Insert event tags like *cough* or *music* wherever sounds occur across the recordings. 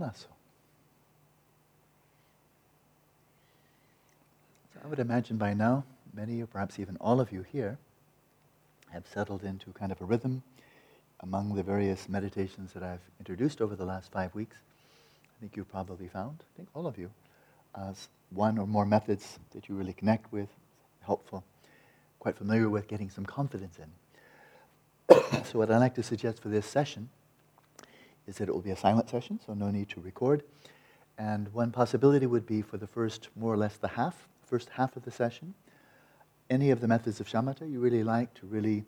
So I would imagine by now, many or perhaps even all of you here have settled into kind of a rhythm among the various meditations that I've introduced over the last five weeks. I think you've probably found, I think all of you, uh, one or more methods that you really connect with, helpful, quite familiar with, getting some confidence in. *coughs* so, what I'd like to suggest for this session is that it will be a silent session, so no need to record. And one possibility would be for the first, more or less, the half, first half of the session, any of the methods of shamatha you really like to really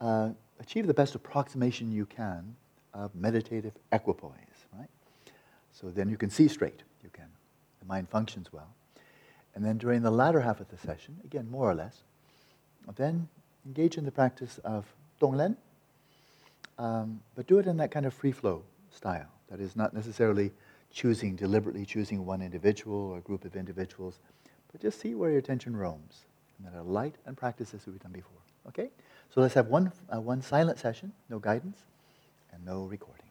uh, achieve the best approximation you can of meditative equipoise, right? So then you can see straight, you can, the mind functions well. And then during the latter half of the session, again, more or less, then engage in the practice of Tonglen, um, but do it in that kind of free flow style. That is not necessarily choosing, deliberately choosing one individual or group of individuals, but just see where your attention roams. And that are light and practice as we've done before. Okay? So let's have one, uh, one silent session, no guidance, and no recording.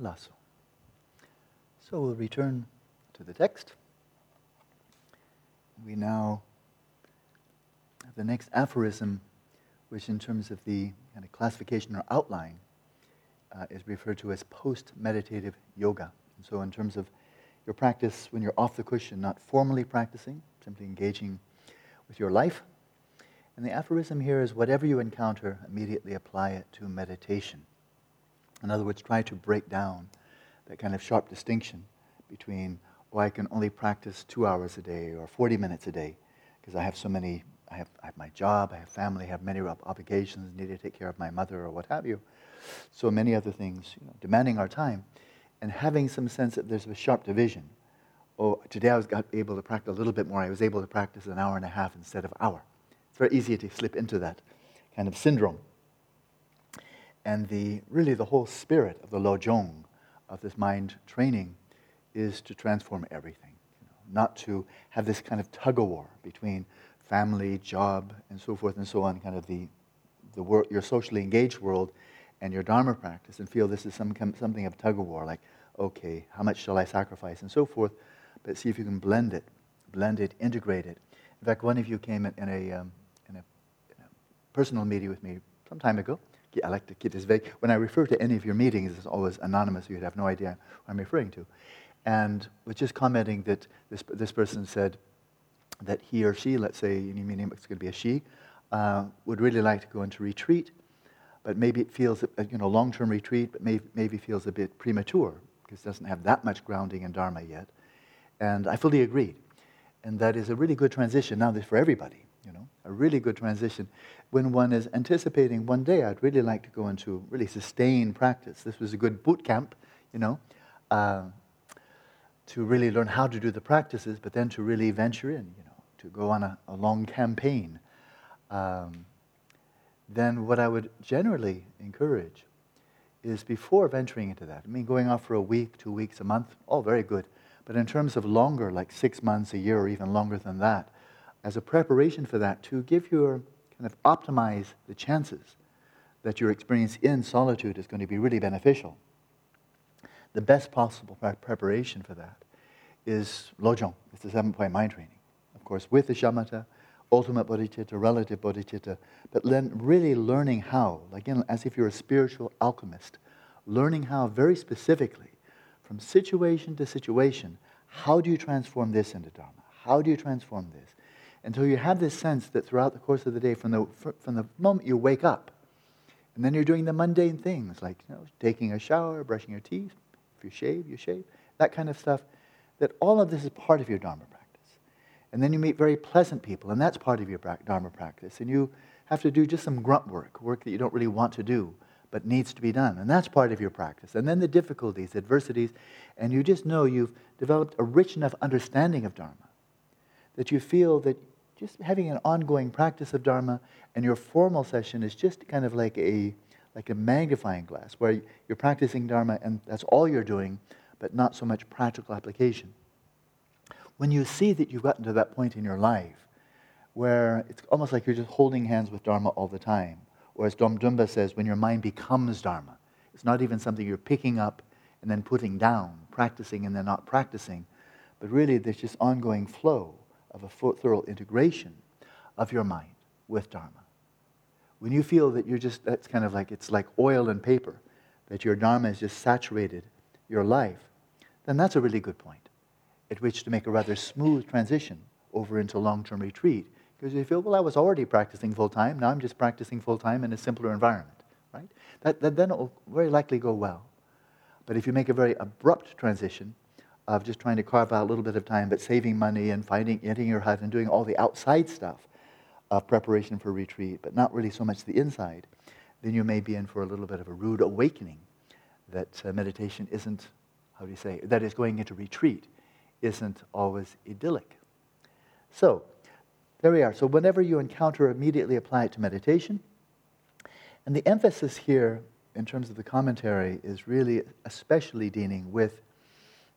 Lasso. So we'll return to the text. We now have the next aphorism, which, in terms of the kind of classification or outline, uh, is referred to as post meditative yoga. And so, in terms of your practice when you're off the cushion, not formally practicing, simply engaging with your life. And the aphorism here is whatever you encounter, immediately apply it to meditation. In other words, try to break down that kind of sharp distinction between, oh, I can only practice two hours a day or 40 minutes a day because I have so many, I have, I have my job, I have family, I have many obligations, need to take care of my mother or what have you. So many other things, you know, demanding our time. And having some sense that there's a sharp division. Oh, today I was able to practice a little bit more. I was able to practice an hour and a half instead of hour. It's very easy to slip into that kind of syndrome and the, really the whole spirit of the Lojong, of this mind training, is to transform everything. You know, not to have this kind of tug of war between family, job, and so forth and so on, kind of the, the wor- your socially engaged world and your Dharma practice, and feel this is some, something of tug of war, like, okay, how much shall I sacrifice, and so forth. But see if you can blend it, blend it, integrate it. In fact, one of you came in, a, um, in, a, in a personal meeting with me some time ago, I like to keep this vague. When I refer to any of your meetings, it's always anonymous. You'd have no idea what I'm referring to. And was just commenting that this, this person said that he or she, let's say, any meaning it's going to be a she, uh, would really like to go into retreat, but maybe it feels, you know, long-term retreat, but maybe, maybe feels a bit premature because it doesn't have that much grounding in Dharma yet. And I fully agreed. And that is a really good transition now for everybody, you know, a really good transition when one is anticipating one day I'd really like to go into really sustained practice. This was a good boot camp, you know, uh, to really learn how to do the practices, but then to really venture in, you know, to go on a, a long campaign. Um, then what I would generally encourage is before venturing into that, I mean, going off for a week, two weeks, a month, all very good. But in terms of longer, like six months, a year, or even longer than that, as a preparation for that, to give your kind of optimize the chances that your experience in solitude is going to be really beneficial. The best possible preparation for that is Lojong, it's the seven point mind training. Of course, with the shamatha, ultimate bodhicitta, relative bodhicitta, but then really learning how, again, as if you're a spiritual alchemist, learning how very specifically, from situation to situation, how do you transform this into Dharma? How do you transform this? Until you have this sense that throughout the course of the day, from the, from the moment you wake up, and then you're doing the mundane things like you know, taking a shower, brushing your teeth, if you shave, you shave, that kind of stuff, that all of this is part of your Dharma practice. And then you meet very pleasant people, and that's part of your Dharma practice. And you have to do just some grunt work, work that you don't really want to do, but needs to be done. And that's part of your practice. And then the difficulties, adversities, and you just know you've developed a rich enough understanding of Dharma that you feel that just having an ongoing practice of Dharma and your formal session is just kind of like a, like a magnifying glass where you're practicing Dharma and that's all you're doing, but not so much practical application. When you see that you've gotten to that point in your life where it's almost like you're just holding hands with Dharma all the time, or as Dromtönpa says, when your mind becomes Dharma, it's not even something you're picking up and then putting down, practicing and then not practicing, but really there's just ongoing flow of a thorough integration of your mind with Dharma. When you feel that you're just, that's kind of like, it's like oil and paper, that your Dharma has just saturated your life, then that's a really good point at which to make a rather smooth transition over into long term retreat. Because you feel, well, I was already practicing full time, now I'm just practicing full time in a simpler environment, right? That, that then will very likely go well. But if you make a very abrupt transition, of just trying to carve out a little bit of time, but saving money and finding, getting your hut and doing all the outside stuff of preparation for retreat, but not really so much the inside, then you may be in for a little bit of a rude awakening that uh, meditation isn't, how do you say, that is going into retreat isn't always idyllic. So, there we are. So, whenever you encounter, immediately apply it to meditation. And the emphasis here, in terms of the commentary, is really especially dealing with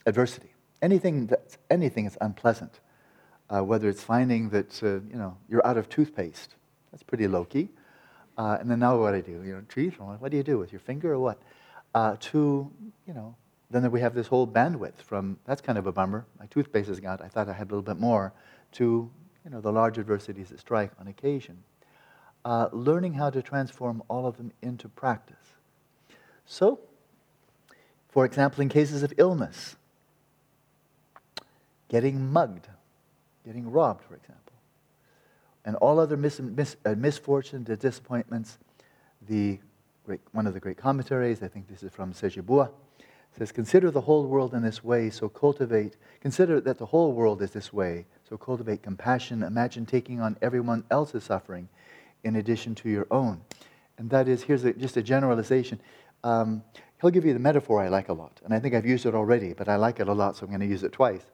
adversity. Anything that's anything is unpleasant, uh, whether it's finding that uh, you know you're out of toothpaste, that's pretty low key, uh, and then now what do I do? You know, teeth. What do you do with your finger or what? Uh, to you know, then we have this whole bandwidth from that's kind of a bummer. My toothpaste is gone. I thought I had a little bit more. To you know the large adversities that strike on occasion. Uh, learning how to transform all of them into practice. So, for example, in cases of illness, getting mugged, getting robbed, for example, and all other mis- mis- uh, misfortunes and disappointments. The great, one of the great commentaries, I think this is from Sejibua, says, Consider the whole world in this way, so cultivate, consider that the whole world is this way, so cultivate compassion. Imagine taking on everyone else's suffering in addition to your own. And that is, here's a, just a generalization. Um, he'll give you the metaphor I like a lot, and I think I've used it already, but I like it a lot, so I'm going to use it twice.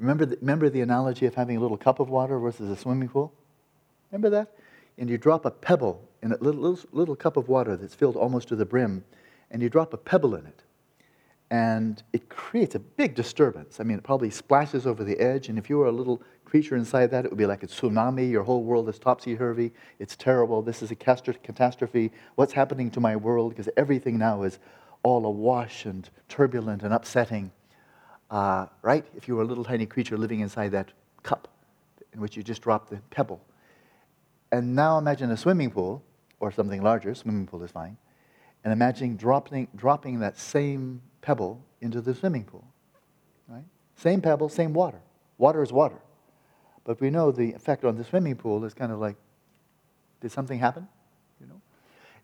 Remember the, remember the analogy of having a little cup of water versus a swimming pool? Remember that? And you drop a pebble in a little, little, little cup of water that's filled almost to the brim, and you drop a pebble in it. And it creates a big disturbance. I mean, it probably splashes over the edge, and if you were a little creature inside that, it would be like a tsunami. Your whole world is topsy turvy. It's terrible. This is a catastrophe. What's happening to my world? Because everything now is all awash and turbulent and upsetting uh, right? If you were a little tiny creature living inside that cup in which you just dropped the pebble. And now imagine a swimming pool or something larger, swimming pool is fine, and imagine dropping, dropping that same pebble into the swimming pool. Right? Same pebble, same water. Water is water. But we know the effect on the swimming pool is kind of like, did something happen? You know?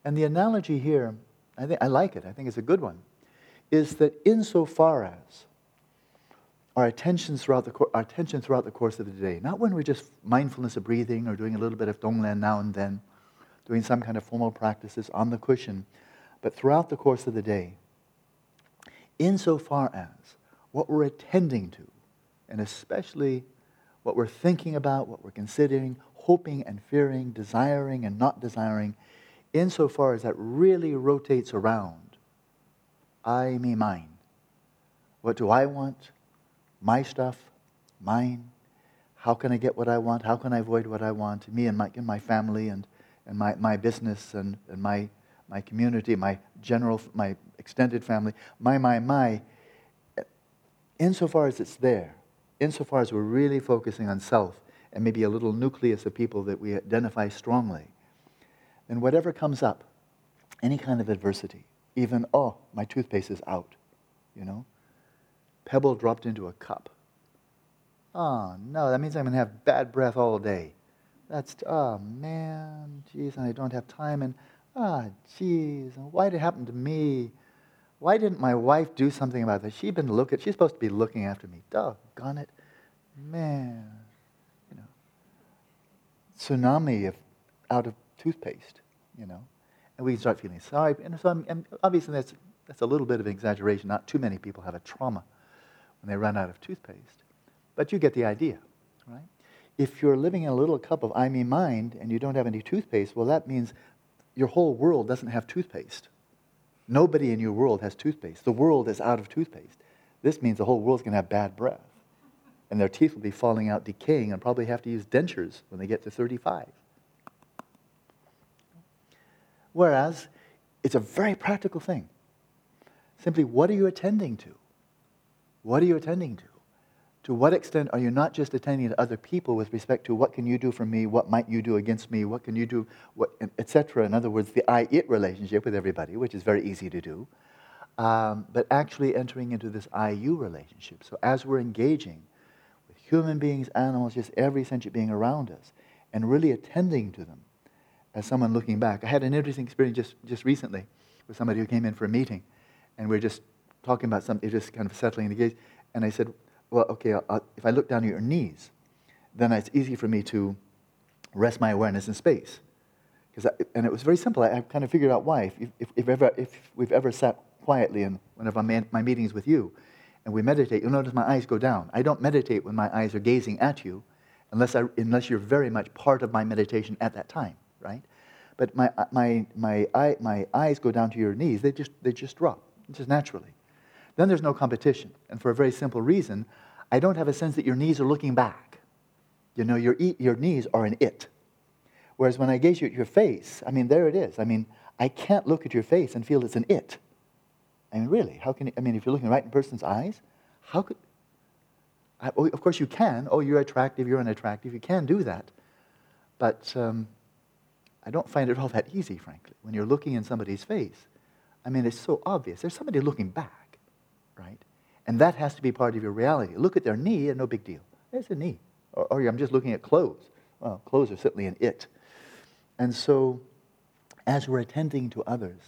And the analogy here, I, think, I like it, I think it's a good one, is that insofar as our attention throughout the, our attention throughout the course of the day. Not when we're just mindfulness of breathing or doing a little bit of Tonglen now and then, doing some kind of formal practices on the cushion, but throughout the course of the day, insofar as what we're attending to, and especially what we're thinking about, what we're considering, hoping and fearing, desiring and not desiring, insofar as that really rotates around I, me, mine. What do I want? My stuff, mine. How can I get what I want? How can I avoid what I want? Me and my, and my family and, and my, my business and, and my, my community, my general, my extended family, my, my, my. Insofar as it's there, insofar as we're really focusing on self and maybe a little nucleus of people that we identify strongly, then whatever comes up, any kind of adversity, even, oh, my toothpaste is out, you know? Pebble dropped into a cup. Oh, no, that means I'm going to have bad breath all day. That's, oh, man, geez, and I don't have time, and, ah, oh, geez, why did it happen to me? Why didn't my wife do something about this? She'd been looking, she's supposed to be looking after me. Doggone it. Man, you know. Tsunami of, out of toothpaste, you know. And we start feeling sorry. And so I'm, and obviously that's, that's a little bit of an exaggeration. Not too many people have a trauma when they run out of toothpaste. But you get the idea, right? If you're living in a little cup of I, me, mind and you don't have any toothpaste, well, that means your whole world doesn't have toothpaste. Nobody in your world has toothpaste. The world is out of toothpaste. This means the whole world's going to have bad breath. And their teeth will be falling out, decaying, and probably have to use dentures when they get to 35. Whereas, it's a very practical thing. Simply, what are you attending to? What are you attending to? to what extent are you not just attending to other people with respect to what can you do for me, what might you do against me, what can you do, etc. In other words, the I-it relationship with everybody, which is very easy to do, um, but actually entering into this I-you relationship. So as we're engaging with human beings, animals, just every sentient being around us, and really attending to them as someone looking back. I had an interesting experience just, just recently with somebody who came in for a meeting, and we are just talking about something, just kind of settling the gaze, and I said, well, okay, I'll, if I look down at your knees, then it's easy for me to rest my awareness in space. I, and it was very simple. I, I, kind of figured out why. If, if, if, ever, if we've ever sat quietly in one of my, my meetings with you and we meditate, you'll notice my eyes go down. I don't meditate when my eyes are gazing at you unless, I, unless you're very much part of my meditation at that time, right? But my, my, my, eye, my eyes go down to your knees. They just, they just drop, just naturally. Then there's no competition. And for a very simple reason, I don't have a sense that your knees are looking back. You know, your, your knees are an it. Whereas when I gaze at your face, I mean, there it is. I mean, I can't look at your face and feel it's an it. I mean, really, how can you, I mean, if you're looking right in a person's eyes, how could, I, oh, of course you can. Oh, you're attractive, you're unattractive. You can do that. But um, I don't find it all that easy, frankly, when you're looking in somebody's face. I mean, it's so obvious. There's somebody looking back right? And that has to be part of your reality. Look at their knee and no big deal. There's a knee. Or, or I'm just looking at clothes. Well, clothes are certainly an it. And so, as we're attending to others,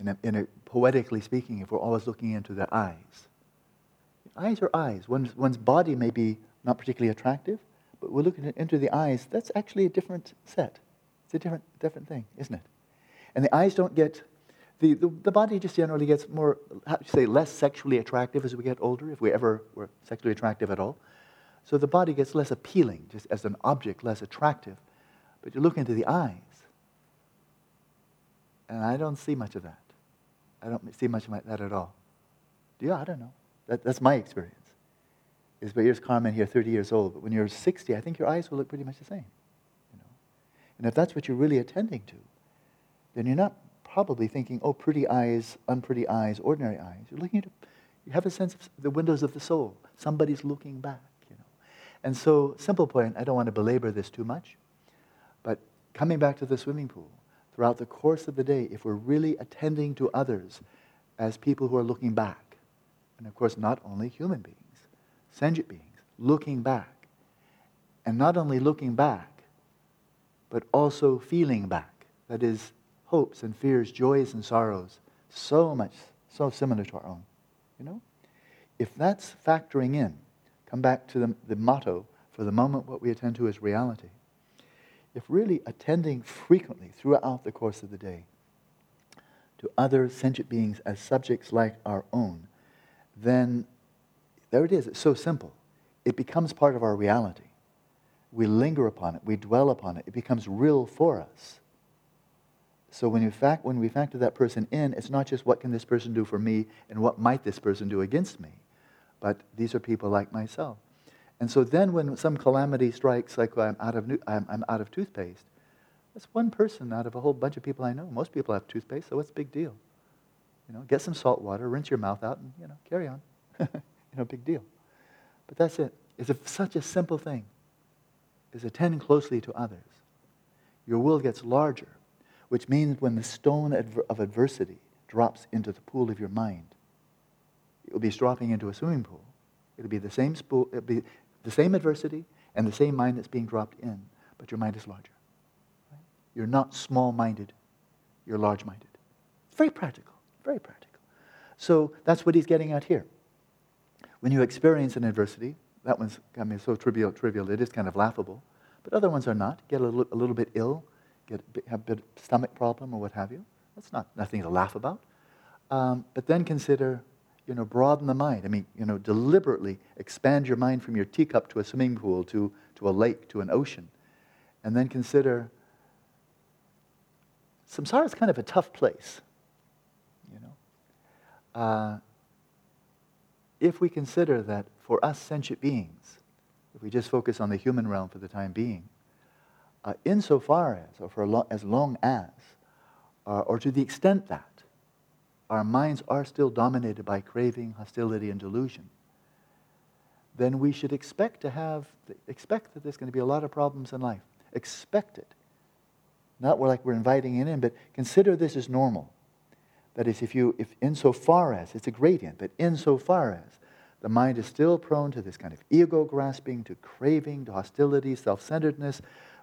in a, in a, poetically speaking, if we're always looking into their eyes, eyes are eyes. One's, one's body may be not particularly attractive, but we're looking into the eyes. That's actually a different set. It's a different, different thing, isn't it? And the eyes don't get the, the, the, body just generally gets more, how do you say, less sexually attractive as we get older, if we ever were sexually attractive at all. So the body gets less appealing, just as an object, less attractive. But you look into the eyes, and I don't see much of that. I don't see much of that at all. Do you? I don't know. That, that's my experience. Is but here's Carmen here, 30 years old. But when you're 60, I think your eyes will look pretty much the same. You know? And if that's what you're really attending to, then you're not probably thinking, oh, pretty eyes, unpretty eyes, ordinary eyes. You're looking at, you have a sense of the windows of the soul. Somebody's looking back, you know. And so, simple point, I don't want to belabor this too much, but coming back to the swimming pool, throughout the course of the day, if we're really attending to others as people who are looking back, and of course, not only human beings, sentient beings, looking back, and not only looking back, but also feeling back. That is, hopes and fears, joys and sorrows, so much, so similar to our own. You know? If that's factoring in, come back to the, the motto for the moment, what we attend to is reality. If really attending frequently throughout the course of the day to other sentient beings as subjects like our own, then there it is. It's so simple. It becomes part of our reality. We linger upon it, we dwell upon it, it becomes real for us. So when, you fact, when we factor that person in, it's not just what can this person do for me and what might this person do against me, but these are people like myself. And so then when some calamity strikes, like I'm out of, I'm, I'm out of toothpaste, that's one person out of a whole bunch of people I know. Most people have toothpaste, so what's the big deal? You know, get some salt water, rinse your mouth out, and you know, carry on. *laughs* you know, big deal. But that's it. it. is a, such a simple thing is attend closely to others. Your will gets larger, which means when the stone of adversity drops into the pool of your mind, it will be dropping into a swimming pool. It'll be the same spool, it'll be the same adversity and the same mind that's being dropped in, but your mind is larger. You're not small-minded, you're large-minded. It's very practical, very practical. So that's what he's getting at here. When you experience an adversity, that one's I mean, so trivial, trivial, it is kind of laughable. But other ones are not. Get a little, a little bit ill, get have a bit of stomach problem or what have you. That's not nothing to laugh about. Um, but then consider, you know, broaden the mind. I mean, you know, deliberately expand your mind from your teacup to a swimming pool, to, to a lake, to an ocean. And then consider samsara is kind of a tough place, you know. Uh, if we consider that for us sentient beings, if we just focus on the human realm for the time being, uh, insofar as, or for lo- as long as, uh, or to the extent that, our minds are still dominated by craving, hostility, and delusion, then we should expect to have, expect that there's going to be a lot of problems in life. Expect it. Not like we're inviting it in, but consider this as normal. That is, if you, if insofar as, it's a gradient, but insofar as the mind is still prone to this kind of ego grasping, to craving, to hostility, self centeredness,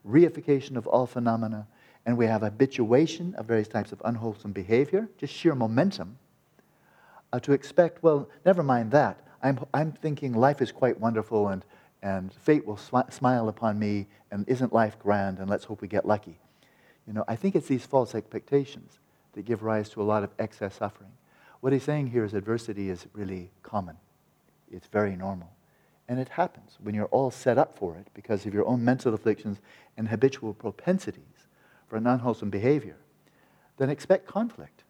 reification of all phenomena, and we have habituation of various types of unwholesome behavior, just sheer momentum, uh, to expect, well, never mind that. I'm, I'm thinking life is quite wonderful and, and fate will smi- smile upon me and isn't life grand and let's hope we get lucky. You know, I think it's these false expectations that give rise to a lot of excess suffering. What he's saying here is adversity is really common. It's very normal. And it happens when you're all set up for it because of your own mental afflictions and habitual propensities for an unwholesome behavior. Then expect conflict.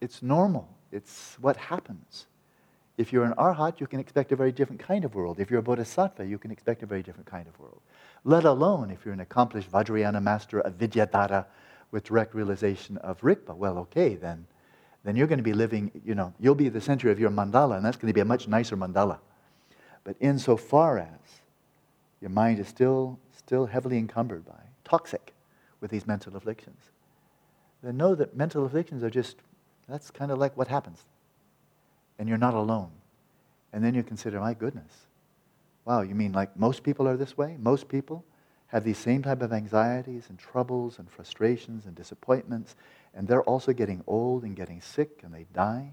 It's normal. It's what happens. If you're an arhat, you can expect a very different kind of world. If you're a bodhisattva, you can expect a very different kind of world. Let alone if you're an accomplished Vajrayana master of Vidyadhara with direct realization of Rigpa. Well, okay, then then you're going to be living, you know, you'll be the center of your mandala, and that's going to be a much nicer mandala. But insofar as your mind is still, still heavily encumbered by, toxic with these mental afflictions, then know that mental afflictions are just, that's kind of like what happens. And you're not alone. And then you consider, my goodness, wow, you mean like most people are this way? Most people have these same type of anxieties and troubles and frustrations and disappointments and they're also getting old and getting sick and they die.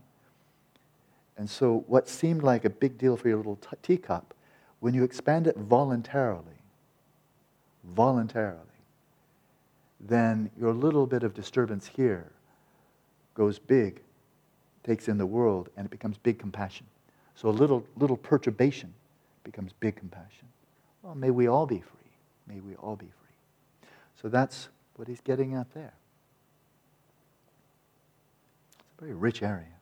And so, what seemed like a big deal for your little t- teacup, when you expand it voluntarily, voluntarily, then your little bit of disturbance here goes big, takes in the world, and it becomes big compassion. So, a little, little perturbation becomes big compassion. Well, may we all be free. May we all be free. So, that's what he's getting at there. It's a very rich area.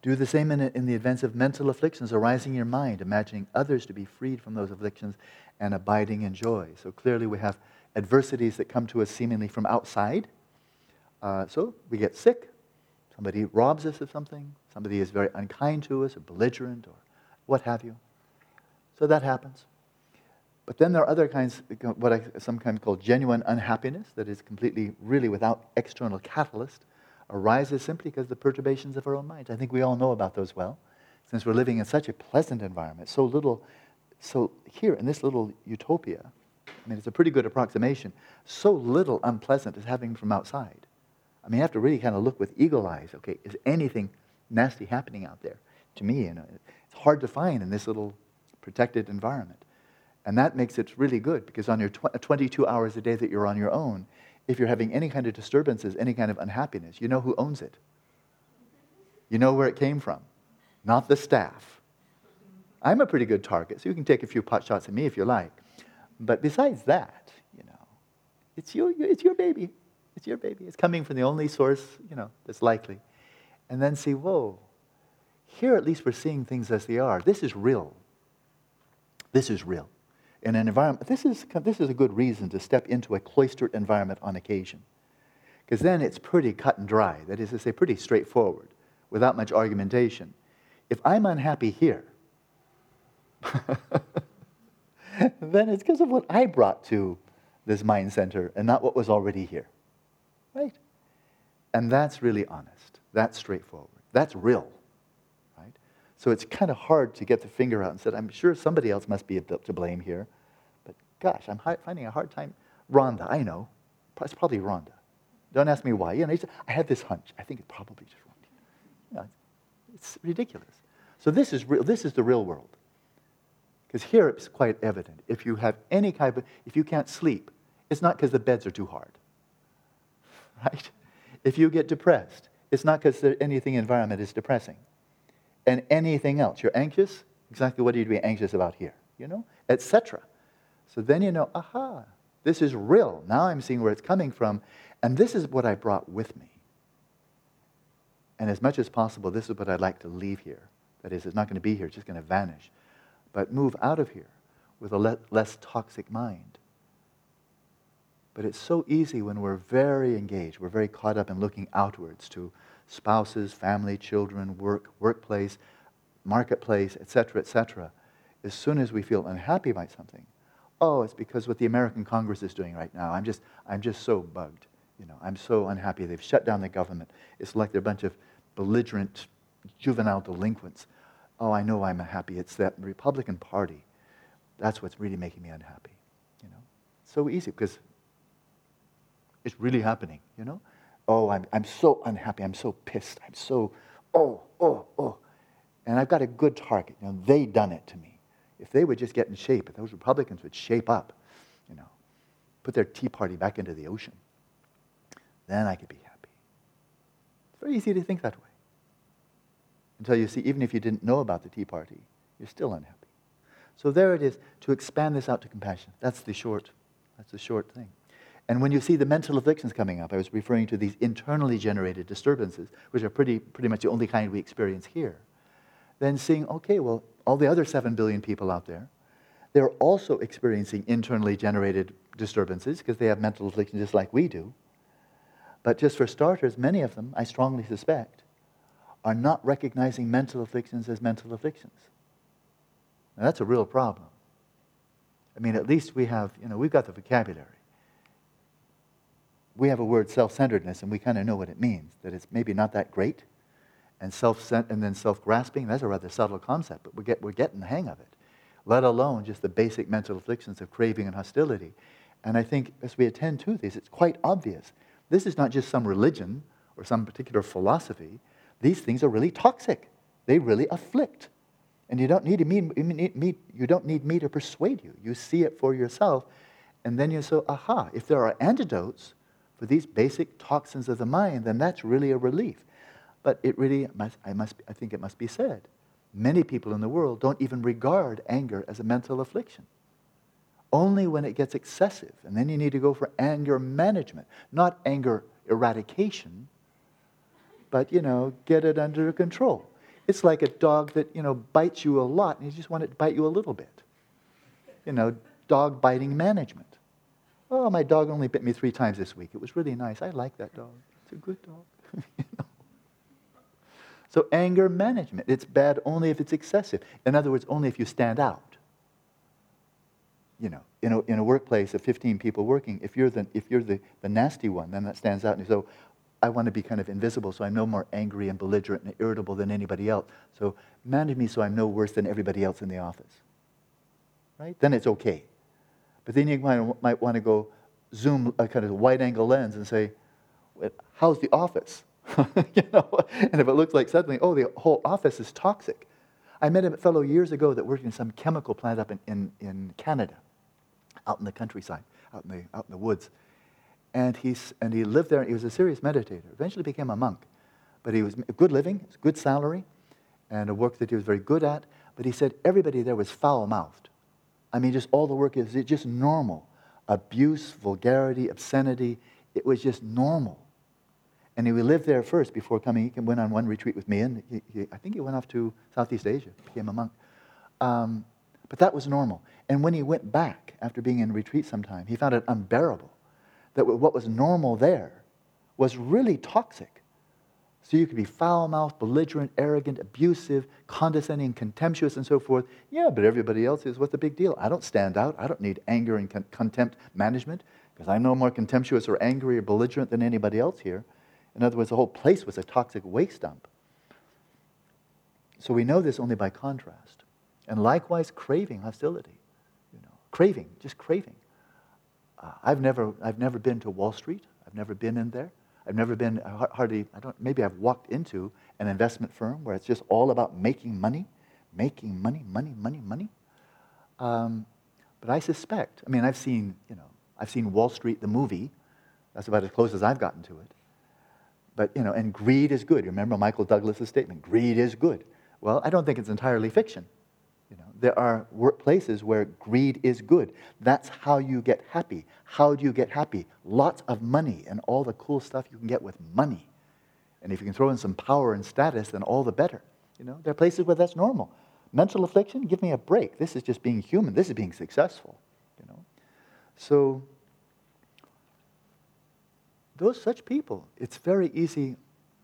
Do the same in, in, the events of mental afflictions arising in your mind, imagining others to be freed from those afflictions and abiding in joy. So clearly, we have adversities that come to us seemingly from outside. Uh, so we get sick, somebody robs us of something, somebody is very unkind to us, or belligerent, or what have you. So that happens. But then there are other kinds, what I sometimes call genuine unhappiness, that is completely, really without external catalyst, arises simply because the perturbations of our own minds. I think we all know about those well, since we're living in such a pleasant environment, so little, so here in this little utopia, I mean, it's a pretty good approximation, so little unpleasant is happening from outside. I mean, you have to really kind of look with eagle eyes. Okay, is anything nasty happening out there? To me, you know, it's hard to find in this little protected environment. And that makes it really good because on your tw- uh, 22 hours a day that you're on your own, if you're having any kind of disturbances, any kind of unhappiness, you know who owns it. You know where it came from, not the staff. I'm a pretty good target, so you can take a few pot shots at me if you like. But besides that, you know, it's your, it's your baby. It's your baby. It's coming from the only source, you know, that's likely. And then see, whoa, here at least we're seeing things as they are. This is real. This is real in an environment, this is, this is a good reason to step into a cloistered environment on occasion. Because then it's pretty cut and dry. That is to say, pretty straightforward, without much argumentation. If I'm unhappy here, *laughs* then it's because of what I brought to this mind center and not what was already here. Right? And that's really honest. That's straightforward. That's real. Right? So it's kind of hard to get the finger out and say, I'm sure somebody else must be to blame here. But gosh, I'm finding a hard time. Rhonda, I know. It's probably Rhonda. Don't ask me why. You know, I had this hunch. I think it's probably just Rhonda. You know, it's ridiculous. So this is, real, this is the real world. Because here it's quite evident. If you have any kind of, if you can't sleep, it's not because the beds are too hard. *laughs* Right? If you get depressed, it's not because anything environment is depressing. And anything else. You're anxious, exactly what are you to be anxious about here? You know? Etc. So then you know, aha, this is real. Now I'm seeing where it's coming from, and this is what I brought with me. And as much as possible, this is what I'd like to leave here. That is, it's not going to be here, it's just going to vanish but move out of here with a le- less toxic mind. But it's so easy when we're very engaged, we're very caught up in looking outwards to spouses, family, children, work, workplace, marketplace, etc., etc. As soon as we feel unhappy about something, oh, it's because what the American Congress is doing right now. I'm just, I'm just so bugged. You know, I'm so unhappy. They've shut down the government. It's like they're a bunch of belligerent juvenile delinquents oh, I know I'm happy. It's that Republican Party. That's what's really making me unhappy. You know, so easy because it's really happening. You know, oh, I'm I'm so unhappy. I'm so pissed. I'm so oh oh oh, and I've got a good target. You know, they done it to me. If they would just get in shape, if those Republicans would shape up, you know, put their Tea Party back into the ocean, then I could be happy. It's very easy to think that way until you see, even if you didn't know about the Tea Party, you're still unhappy. So there it is, to expand this out to compassion. That's the short, that's the short thing. And when you see the mental afflictions coming up, I was referring to these internally generated disturbances, which are pretty, pretty much the only kind we experience here. Then seeing, okay, well, all the other 7 billion people out there, they're also experiencing internally generated disturbances because they have mental afflictions just like we do. But just for starters, many of them, I strongly suspect, are not recognizing mental afflictions as mental afflictions. Now, that's a real problem. I mean, at least we have, you know, we've got the vocabulary. We have a word self-centeredness, and we kind of know what it means. That it's maybe not that great, and self and then self-grasping. That's a rather subtle concept, but we get, we're getting the hang of it. Let alone just the basic mental afflictions of craving and hostility. And I think as we attend to these, it's quite obvious. This is not just some religion or some particular philosophy these things are really toxic. They really afflict. And you don't need me, you don't need me to persuade you. You see it for yourself. And then you say, aha, if there are antidotes for these basic toxins of the mind, then that's really a relief. But it really, must, I, must, I think it must be said, many people in the world don't even regard anger as a mental affliction. Only when it gets excessive. And then you need to go for anger management, not anger eradication, but, you know, get it under control. It's like a dog that, you know, bites you a lot and you just want it to bite you a little bit. You know, dog biting management. Oh, my dog only bit me three times this week. It was really nice. I like that dog. It's a good dog. *laughs* you know? So, anger management. It's bad only if it's excessive. In other words, only if you stand out. You know, in a, in a workplace of 15 people working, if you're, the, if you're the, the nasty one, then that stands out. And you say, I want to be kind of invisible so I'm no more angry and belligerent and irritable than anybody else. So manage me so I'm no worse than everybody else in the office. Right? Then it's okay. But then you might, might want to go zoom a kind of wide angle lens and say, how's the office? *laughs* you know? And if it looks like suddenly, oh, the whole office is toxic. I met a fellow years ago that worked in some chemical plant up in, in, in Canada, out in the countryside, out in the, out in the woods. And, he's, and he lived there. He was a serious meditator. Eventually became a monk. But he was a good living, good salary, and a work that he was very good at. But he said everybody there was foul-mouthed. I mean, just all the work is just normal. Abuse, vulgarity, obscenity. It was just normal. And he lived there first before coming. He went on one retreat with me, and he, he, I think he went off to Southeast Asia, became a monk. Um, but that was normal. And when he went back after being in retreat sometime, he found it unbearable that what was normal there was really toxic. So you could be foul mouthed, belligerent, arrogant, abusive, condescending, contemptuous, and so forth. Yeah, but everybody else is. What's the big deal? I don't stand out. I don't need anger and con- contempt management because I'm no more contemptuous or angry or belligerent than anybody else here. In other words, the whole place was a toxic waste dump. So we know this only by contrast. And likewise, craving hostility. You know, craving, just craving. Uh, I've, never, I've never been to Wall Street. I've never been in there. I've never been hardly, I don't, maybe I've walked into an investment firm where it's just all about making money, making money, money, money, money. Um, but I suspect, I mean, I've seen, you know, I've seen Wall Street, the movie. That's about as close as I've gotten to it. But, you know, and greed is good. Remember Michael Douglas's statement, greed is good. Well, I don't think it's entirely fiction. There are places where greed is good. That's how you get happy. How do you get happy? Lots of money and all the cool stuff you can get with money. And if you can throw in some power and status, then all the better. You know, there are places where that's normal. Mental affliction, give me a break. This is just being human. This is being successful. You know, so those such people, it's very easy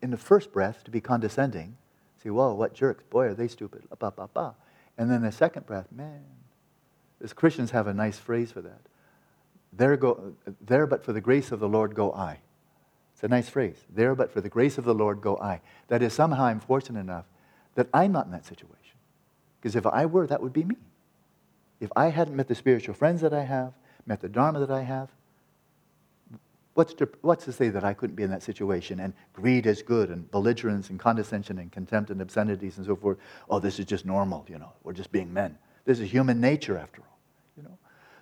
in the first breath to be condescending. Say, whoa, what jerks. Boy, are they stupid. Ba, ba, ba. And then the second breath, man, as Christians have a nice phrase for that. There, go, there but for the grace of the Lord go I. It's a nice phrase. There but for the grace of the Lord go I. That is, somehow I'm fortunate enough that I'm not in that situation. Because if I were, that would be me. If I hadn't met the spiritual friends that I have, met the Dharma that I have, What's to, what's to say that I couldn't be in that situation? And greed is good, and belligerence and condescension and contempt and obscenities and so forth. Oh, this is just normal, you know. We're just being men. This is human nature, after all, you know.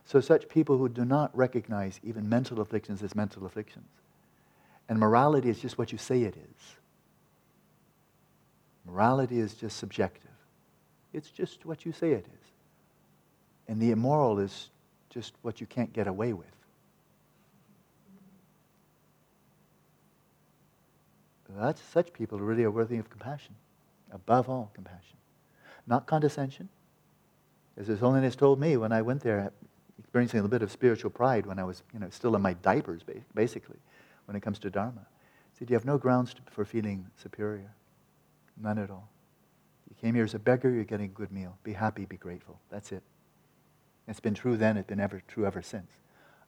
So such people who do not recognize even mental afflictions as mental afflictions. And morality is just what you say it is. Morality is just subjective. It's just what you say it is. And the immoral is just what you can't get away with. That's, such people really are worthy of compassion, above all compassion. Not condescension. As His Holiness told me when I went there, experiencing a little bit of spiritual pride when I was you know, still in my diapers, basically, when it comes to Dharma. He said, You have no grounds for feeling superior. None at all. You came here as a beggar, you're getting a good meal. Be happy, be grateful. That's it. It's been true then, it's been ever true ever since.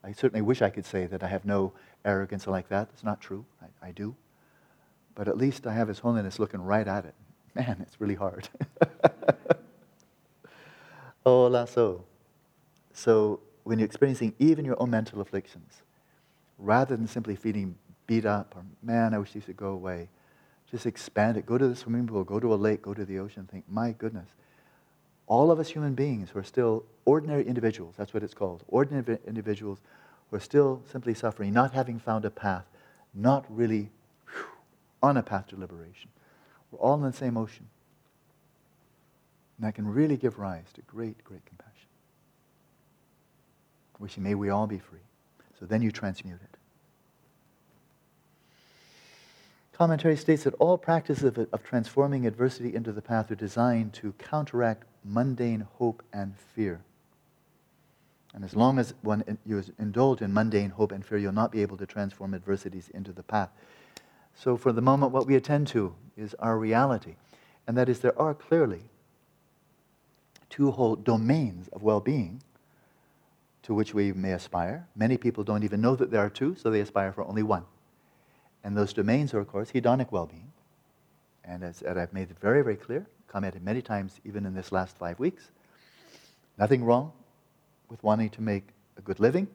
I certainly wish I could say that I have no arrogance like that. It's not true. I, I do. But at least I have His Holiness looking right at it. Man, it's really hard. *laughs* oh, lasso. So when you're experiencing even your own mental afflictions, rather than simply feeling beat up or, man, I wish these would go away, just expand it. Go to the swimming pool, go to a lake, go to the ocean. Think, my goodness. All of us human beings who are still ordinary individuals, that's what it's called, ordinary individuals who are still simply suffering, not having found a path, not really on a path to liberation. We're all in the same ocean. And that can really give rise to great, great compassion. Wishing may we all be free. So then you transmute it. Commentary states that all practices of, of transforming adversity into the path are designed to counteract mundane hope and fear. And as long as one you indulge in mundane hope and fear, you'll not be able to transform adversities into the path. So, for the moment, what we attend to is our reality. And that is, there are clearly two whole domains of well being to which we may aspire. Many people don't even know that there are two, so they aspire for only one. And those domains are, of course, hedonic well being. And as, as I've made it very, very clear, commented many times, even in this last five weeks, nothing wrong with wanting to make a good living,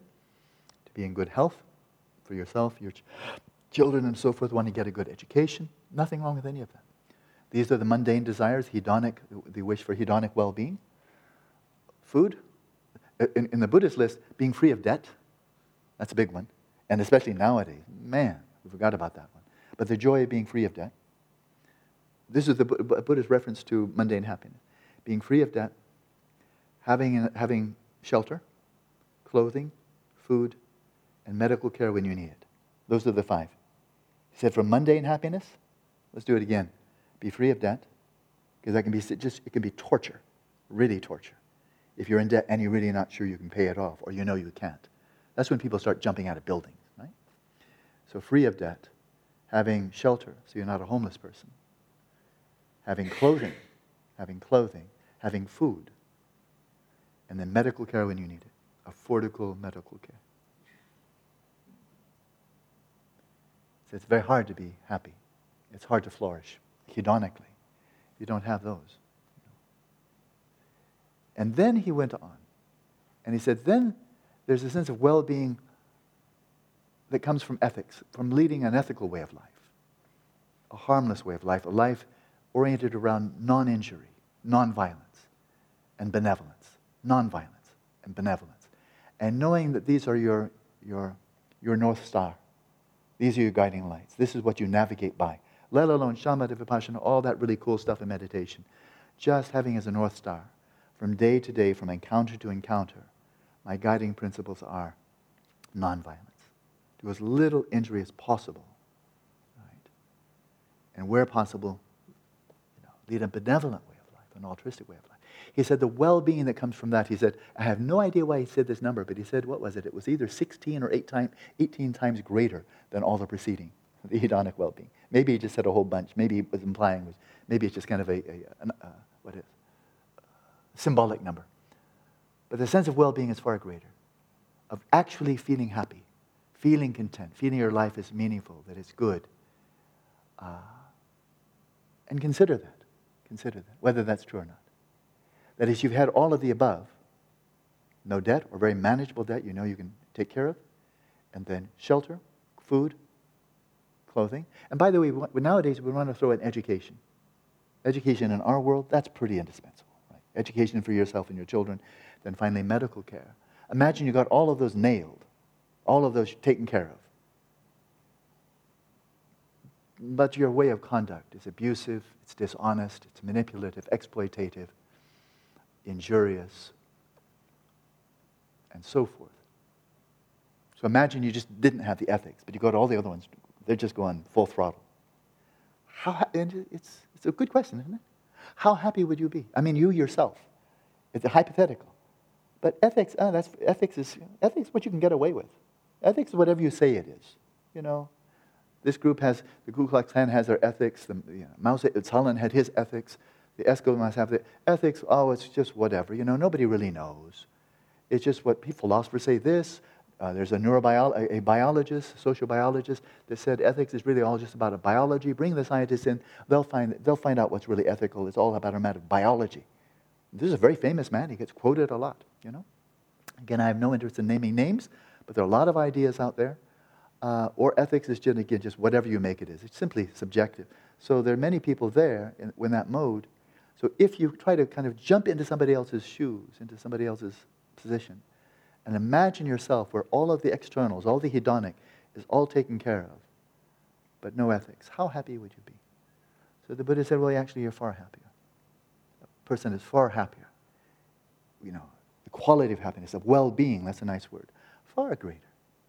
to be in good health for yourself, your, children and so forth want to get a good education. Nothing wrong with any of that. These are the mundane desires, hedonic, the wish for hedonic well being. Food. In, in, the Buddhist list, being free of debt. That's a big one. And especially nowadays. Man, we forgot about that one. But the joy of being free of debt. This is the Buddhist reference to mundane happiness. Being free of debt, having, having shelter, clothing, food, and medical care when you need it. Those are the five. He said, from mundane happiness, let's do it again. Be free of debt, because that can be just, it can be torture, really torture. If you're in debt and you're really not sure you can pay it off, or you know you can't. That's when people start jumping out of buildings, right? So free of debt, having shelter, so you're not a homeless person, having clothing, having clothing, having food, and then medical care when you need it, affordable medical care. It's very hard to be happy. It's hard to flourish hedonically. You don't have those. And then he went on. And he said, then there's a sense of well being that comes from ethics, from leading an ethical way of life, a harmless way of life, a life oriented around non injury, non violence, and benevolence. Non violence and benevolence. And knowing that these are your, your, your North Star, these are your guiding lights, this is what you navigate by. Let alone shamatha vipassana, all that really cool stuff in meditation. Just having as a North Star, from day to day, from encounter to encounter, my guiding principles are nonviolence. Do as little injury as possible. Right? And where possible, you know, lead a benevolent way of life, an altruistic way of life. He said the well being that comes from that, he said, I have no idea why he said this number, but he said, what was it? It was either 16 or 8 time, 18 times greater than all the preceding, the hedonic well being. Maybe he just said a whole bunch. Maybe he was implying, was, maybe it's just kind of a, a, a, a what is, symbolic number. But the sense of well being is far greater, of actually feeling happy, feeling content, feeling your life is meaningful, that it's good. Uh, and consider that. Consider that, whether that's true or not. That is, you've had all of the above no debt or very manageable debt you know you can take care of, and then shelter, food, clothing. And by the way, nowadays we want to throw in education. Education in our world, that's pretty indispensable. Right? Education for yourself and your children, then finally medical care. Imagine you got all of those nailed, all of those taken care of. But your way of conduct is abusive, it's dishonest, it's manipulative, exploitative injurious, and so forth. So imagine you just didn't have the ethics, but you got all the other ones, they're just going full throttle. How, and it's, it's a good question, isn't it? How happy would you be? I mean, you yourself. It's a hypothetical. But ethics, uh, that's, ethics is ethics what you can get away with. Ethics is whatever you say it is. You know, this group has, the Ku Klux Klan has their ethics, the, you know, Mao Zedong had his ethics, the Eskimos have the ethics, oh, it's just whatever. You know, nobody really knows. It's just what philosophers say this. Uh, there's a neurobiologist, a, biologist, social biologist, that said ethics is really all just about a biology. Bring the scientists in, they'll find, they'll find out what's really ethical. It's all about a matter of biology. This is a very famous man. He gets quoted a lot, you know. Again, I have no interest in naming names, but there are a lot of ideas out there. Uh, or ethics is just, again, just whatever you make it is. It's simply subjective. So there are many people there in, in that mode so if you try to kind of jump into somebody else's shoes, into somebody else's position, and imagine yourself where all of the externals, all the hedonic, is all taken care of, but no ethics, how happy would you be? So the Buddha said, well, actually, you're far happier. A person is far happier. You know, the quality of happiness, of well being, that's a nice word, far greater.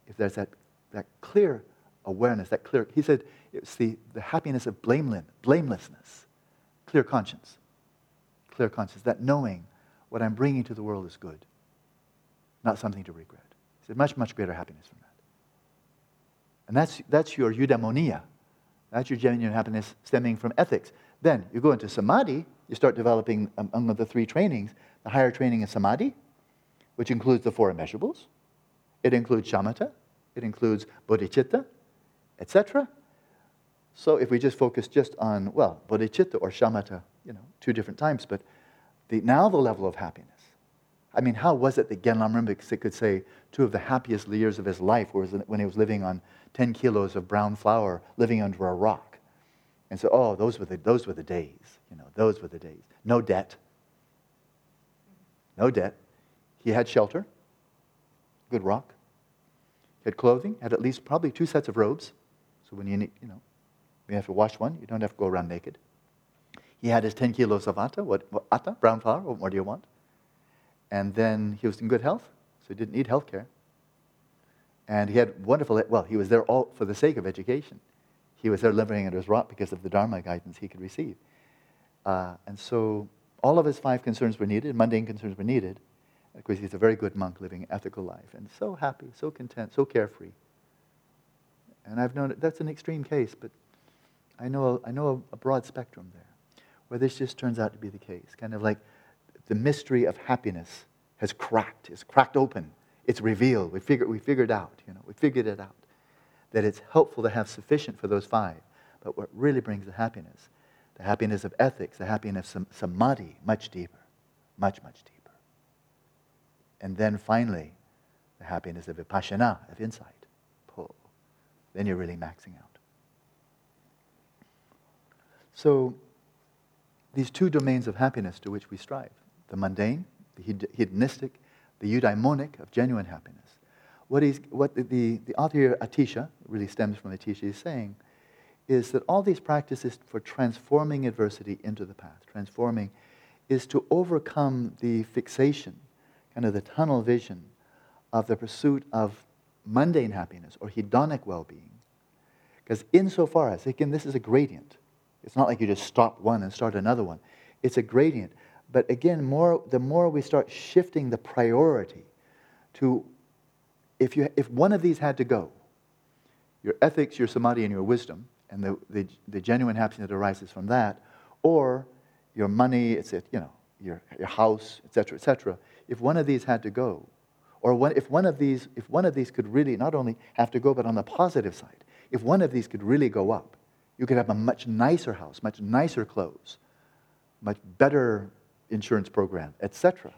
If there's that, that clear awareness, that clear, he said, it's the, the happiness of blameless, blamelessness, clear conscience clear conscience, that knowing what I'm bringing to the world is good, not something to regret. It's much, much greater happiness from that. And that's, that's your eudaimonia. That's your genuine happiness stemming from ethics. Then you go into samadhi, you start developing um, among the three trainings, the higher training in samadhi, which includes the four immeasurables. It includes shamatha, it includes bodhicitta, etc. So if we just focus just on, well, bodhicitta or shamatha you know, two different times, but the, now the level of happiness. I mean, how was it that Gen Lamrimpa could say two of the happiest years of his life was when he was living on 10 kilos of brown flour, living under a rock? And so, oh, those were the, those were the days. You know, those were the days. No debt. No debt. He had shelter, good rock. He had clothing, had at least probably two sets of robes. So when you need, you know, you have to wash one, you don't have to go around naked. He had his 10 kilos of atta, what, what atta, brown flour, what more do you want? And then he was in good health, so he didn't need health care. And he had wonderful, well, he was there all for the sake of education. He was there living under his rock because of the Dharma guidance he could receive. Uh, and so all of his five concerns were needed, mundane concerns were needed. Of course, he's a very good monk living an ethical life and so happy, so content, so carefree. And I've known that's an extreme case, but I know, I know a broad spectrum there where this just turns out to be the case. Kind of like the mystery of happiness has cracked, it's cracked open, it's revealed. We figured, we figured out, you know, we figured it out. That it's helpful to have sufficient for those five. But what really brings the happiness, the happiness of ethics, the happiness of samadhi, much deeper, much, much deeper. And then finally, the happiness of vipassana, of insight. Pull. Then you're really maxing out. So, these two domains of happiness to which we strive the mundane, the hedonistic, the eudaimonic of genuine happiness. What, he's, what the, the, the author here, Atisha, really stems from Atisha, is saying is that all these practices for transforming adversity into the path, transforming, is to overcome the fixation, kind of the tunnel vision of the pursuit of mundane happiness or hedonic well being. Because insofar as, again, this is a gradient, it's not like you just stop one and start another one. It's a gradient. But again, more, the more we start shifting the priority to if, you, if one of these had to go, your ethics, your samadhi, and your wisdom, and the, the, the genuine happiness that arises from that, or your money, it's, you know, your, your house, etc., etc. If one of these had to go, or one, if, one of these, if one of these could really not only have to go, but on the positive side, if one of these could really go up, you could have a much nicer house, much nicer clothes, much better insurance program, etc.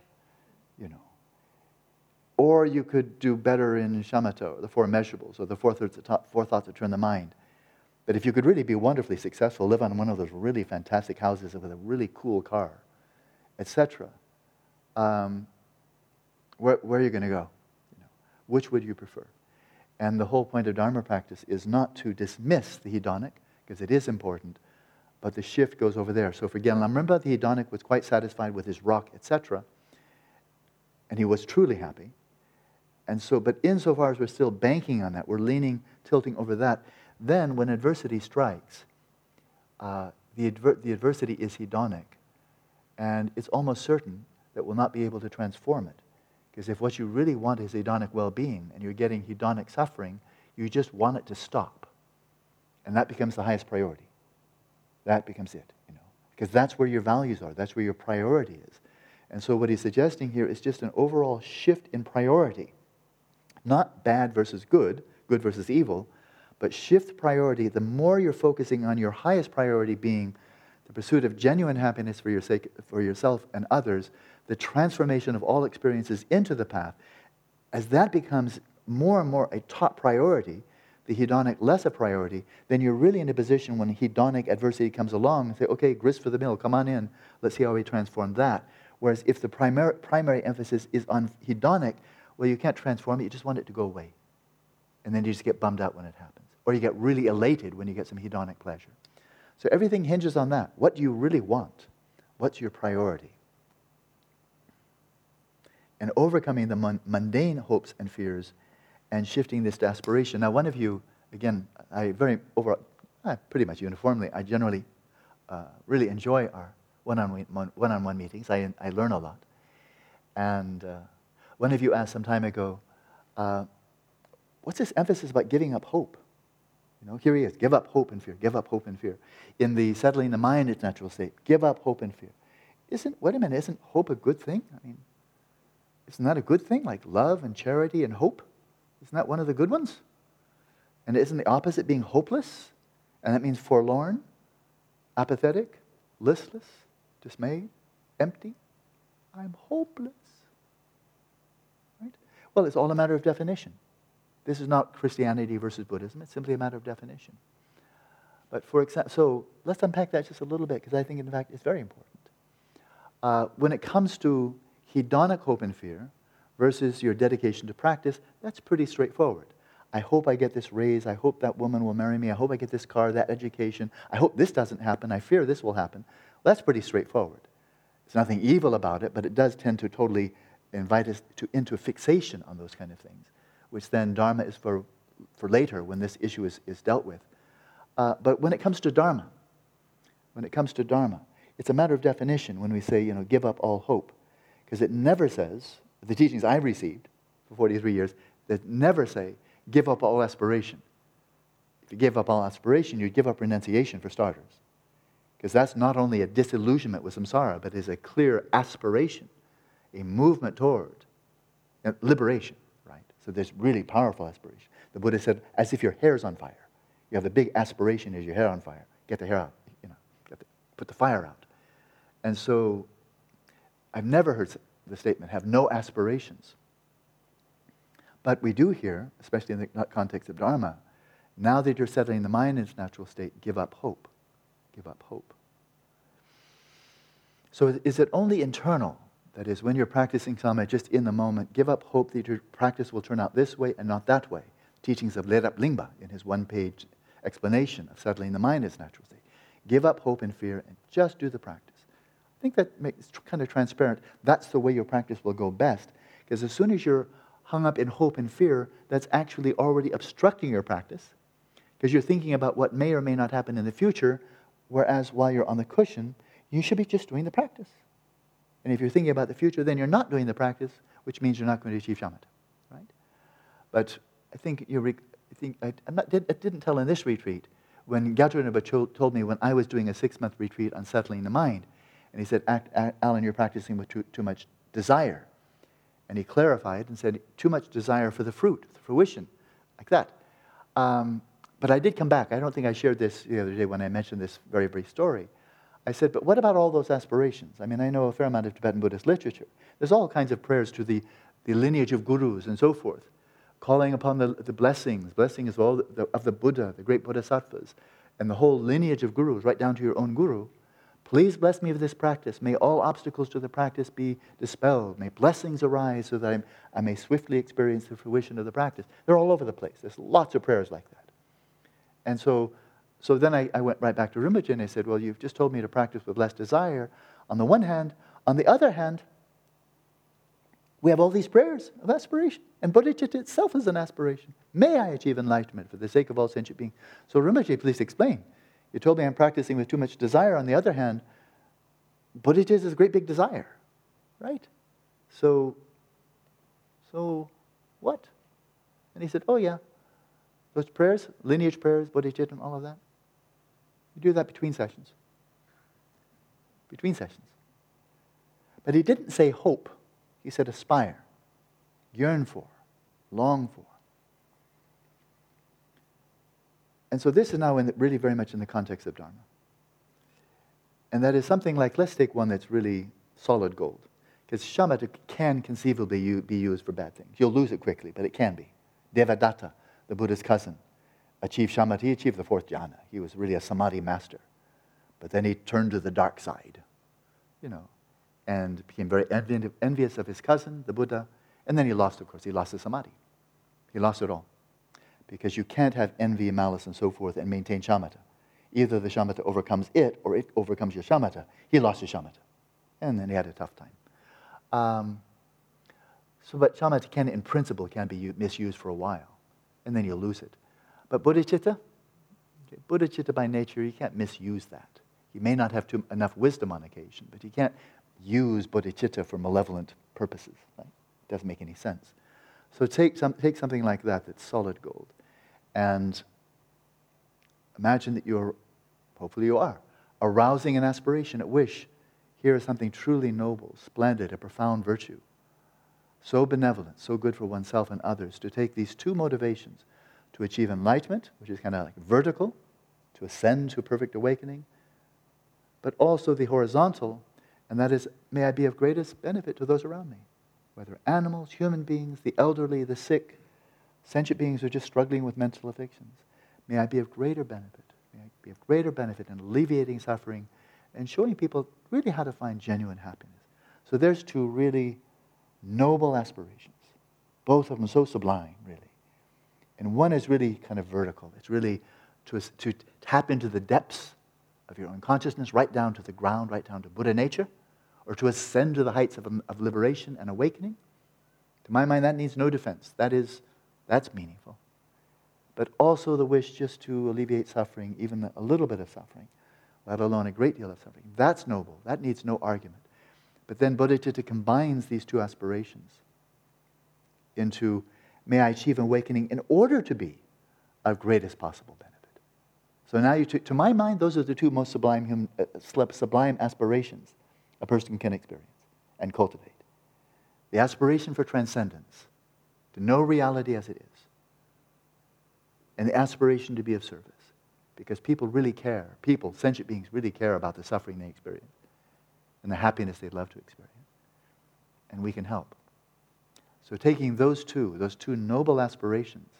You know. Or you could do better in shamatha, the four measurables, or the four, four thoughts that turn the mind. But if you could really be wonderfully successful, live on one of those really fantastic houses with a really cool car, etc., um, where, where, are you going to go? You know, which would you prefer? And the whole point of Dharma practice is not to dismiss the hedonic, because it is important, but the shift goes over there. So for Gen Lamrimpa, the hedonic was quite satisfied with his rock, etc., and he was truly happy. And so, but insofar as we're still banking on that, we're leaning, tilting over that, then when adversity strikes, uh, the, adver- the adversity is hedonic, and it's almost certain that we'll not be able to transform it. Because if what you really want is hedonic well being and you're getting hedonic suffering, you just want it to stop. And that becomes the highest priority. That becomes it, you know. Because that's where your values are, that's where your priority is. And so what he's suggesting here is just an overall shift in priority. Not bad versus good, good versus evil, but shift priority. The more you're focusing on your highest priority being the pursuit of genuine happiness for, your sake, for yourself and others, the transformation of all experiences into the path, as that becomes more and more a top priority, the hedonic less a priority, then you're really in a position when hedonic adversity comes along and say, okay, grist for the mill, come on in, let's see how we transform that. Whereas if the primary, primary emphasis is on hedonic, well, you can't transform it, you just want it to go away. And then you just get bummed out when it happens. Or you get really elated when you get some hedonic pleasure. So everything hinges on that. What do you really want? What's your priority? and overcoming the mundane hopes and fears and shifting this to aspiration. Now, one of you, again, I very over, uh, pretty much uniformly, I generally uh, really enjoy our one-on-one, one-on-one meetings. I, I learn a lot. And uh, one of you asked some time ago, uh, what's this emphasis about giving up hope? You know, here he is, give up hope and fear, give up hope and fear. In the settling the mind its natural state, give up hope and fear. Isn't, wait a minute, isn't hope a good thing? I mean, isn't that a good thing? Like love and charity and hope? Isn't that one of the good ones? And isn't the opposite being hopeless? And that means forlorn, apathetic, listless, dismayed, empty? I'm hopeless. Right? Well, it's all a matter of definition. This is not Christianity versus Buddhism, it's simply a matter of definition. But for example, so let's unpack that just a little bit because I think, in fact, it's very important. Uh, when it comes to hedonic hope and fear versus your dedication to practice, that's pretty straightforward. I hope I get this raise. I hope that woman will marry me. I hope I get this car, that education. I hope this doesn't happen. I fear this will happen. Well, that's pretty straightforward. There's nothing evil about it, but it does tend to totally invite us to, into fixation on those kind of things, which then Dharma is for, for later when this issue is, is dealt with. Uh, but when it comes to Dharma, when it comes to Dharma, it's a matter of definition when we say, you know, give up all hope. Because it never says, the teachings I've received for 43 years, that never say, give up all aspiration. If you give up all aspiration, you give up renunciation for starters. Because that's not only a disillusionment with samsara, but is a clear aspiration, a movement toward uh, liberation, right? So there's really powerful aspiration. The Buddha said, as if your hair's on fire. You have the big aspiration as your hair on fire. Get the hair out, you know, put the fire out. And so I've never heard the statement, have no aspirations. But we do hear, especially in the context of Dharma, now that you're settling the mind in its natural state, give up hope. Give up hope. So is it only internal? That is, when you're practicing Sama, just in the moment, give up hope that your practice will turn out this way and not that way. Teachings of Lerab Lingpa in his one page explanation of settling the mind in its natural state. Give up hope and fear and just do the practice. I think that makes kind of transparent. That's the way your practice will go best. Because as soon as you're hung up in hope and fear, that's actually already obstructing your practice because you're thinking about what may or may not happen in the future, whereas while you're on the cushion, you should be just doing the practice. And if you're thinking about the future, then you're not doing the practice, which means you're not going to achieve shamatha, right? But I think you re- I think I, not, did, I didn't tell in this retreat when Gyatso Rinpoche told me when I was doing a six-month retreat on settling the mind, and he said, "Alan, you're practicing with too, too much desire," and he clarified and said, "Too much desire for the fruit, the fruition, like that." Um, but I did come back. I don't think I shared this the other day when I mentioned this very brief story. I said, but what about all those aspirations? I mean, I know a fair amount of Tibetan Buddhist literature. There's all kinds of prayers to the, the lineage of gurus and so forth, calling upon the, the blessings, blessings of, all the, of the Buddha, the great bodhisattvas, and the whole lineage of gurus, right down to your own guru. Please bless me with this practice. May all obstacles to the practice be dispelled. May blessings arise so that I'm, I may swiftly experience the fruition of the practice. They're all over the place. There's lots of prayers like that. And so, so then I, I went right back to Rinpoche and I said, Well, you've just told me to practice with less desire on the one hand. On the other hand, we have all these prayers of aspiration. And bodhicitta itself is an aspiration. May I achieve enlightenment for the sake of all sentient beings. So, Rinpoche, please explain. You told me I'm practicing with too much desire. On the other hand, bodhicitta is a great big desire, right? So, so what? And he said, Oh, yeah. Those prayers, lineage prayers, bodhicitta, and all of that, you do that between sessions. Between sessions. But he didn't say hope, he said aspire, yearn for, long for. And so this is now the, really very much in the context of Dharma. And that is something like, let's take one that's really solid gold. Because shamatha can conceivably be used for bad things. You'll lose it quickly, but it can be. Devadatta the Buddha's cousin, achieved shamatha. He achieved the fourth jhana. He was really a samadhi master. But then he turned to the dark side, you know, and became very envious of his cousin, the Buddha. And then he lost, of course, he lost the samadhi. He lost it all. Because you can't have envy, malice, and so forth and maintain shamatha. Either the shamatha overcomes it or it overcomes your shamatha. He lost his shamatha. And then he had a tough time. Um, so, but shamatha can, in principle, can be misused for a while and then you lose it. But bodhicitta, okay, bodhicitta by nature, you can't misuse that. You may not have too, enough wisdom on occasion, but you can't use bodhicitta for malevolent purposes. Right? It doesn't make any sense. So take, some, take something like that that's solid gold and imagine that you're, hopefully you are, arousing an aspiration, a wish. Here is something truly noble, splendid, a profound virtue so benevolent, so good for oneself and others, to take these two motivations to achieve enlightenment, which is kind of like vertical, to ascend to perfect awakening, but also the horizontal, and that is, may I be of greatest benefit to those around me, whether animals, human beings, the elderly, the sick, sentient beings are just struggling with mental afflictions. May I be of greater benefit. May I be of greater benefit in alleviating suffering and showing people really how to find genuine happiness. So there's two really noble aspirations, both of them so sublime, really. And one is really kind of vertical. It's really to, to tap into the depths of your own consciousness, right down to the ground, right down to Buddha nature, or to ascend to the heights of, of liberation and awakening. To my mind, that needs no defense. That is, that's meaningful. But also the wish just to alleviate suffering, even a little bit of suffering, let alone a great deal of suffering. That's noble. That needs no argument. But then bodhicitta combines these two aspirations into may I achieve awakening in order to be of greatest possible benefit. So now, you t- to my mind, those are the two most sublime, hum- uh, sublime aspirations a person can experience and cultivate the aspiration for transcendence, to know reality as it is, and the aspiration to be of service. Because people really care. People, sentient beings, really care about the suffering they experience and the happiness they'd love to experience. And we can help. So, taking those two, those two noble aspirations,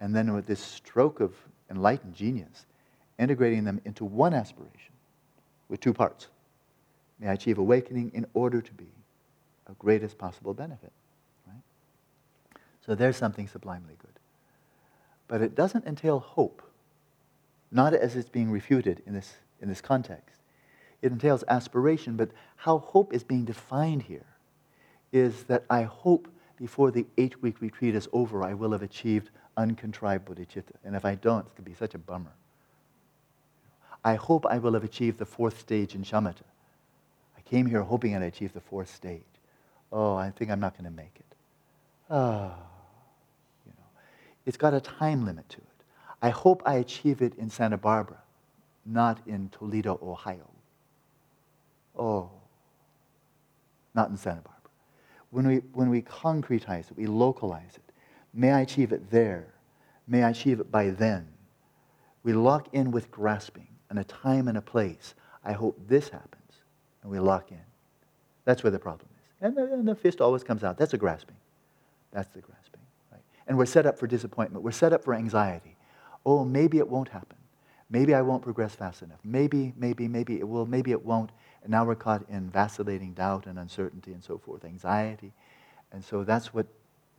and then with this stroke of enlightened genius, integrating them into one aspiration with two parts. May I achieve awakening in order to be of greatest possible benefit. So there's something sublimely good. But it doesn't entail hope, not as it's being refuted in this, in this context. It entails aspiration, but how hope is being defined here is that I hope before the eight week retreat is over, I will have achieved uncontrived bodhicitta. And if I don't, it's going to be such a bummer. I hope I will have achieved the fourth stage in shamatha. I came here hoping I'd achieve the fourth stage. Oh, I think I'm not going to make it. Ah, know, it's got a time limit to it. I hope I achieve it in Santa Barbara, not in Toledo, Ohio. Oh, not in Santa Barbara. When we, when we concretize it, we localize it. May I achieve it there. May I achieve it by then. We lock in with grasping and a time and a place. I hope this happens. And we lock in. That's where the problem is. And the, and the fist always comes out. That's a grasping. That's the grasping. And we're set up for disappointment. We're set up for anxiety. Oh, maybe it won't happen. Maybe I won't progress fast enough. Maybe, maybe, maybe it will. Maybe it won't. And now we're caught in vacillating doubt and uncertainty and so forth, anxiety. And so that's what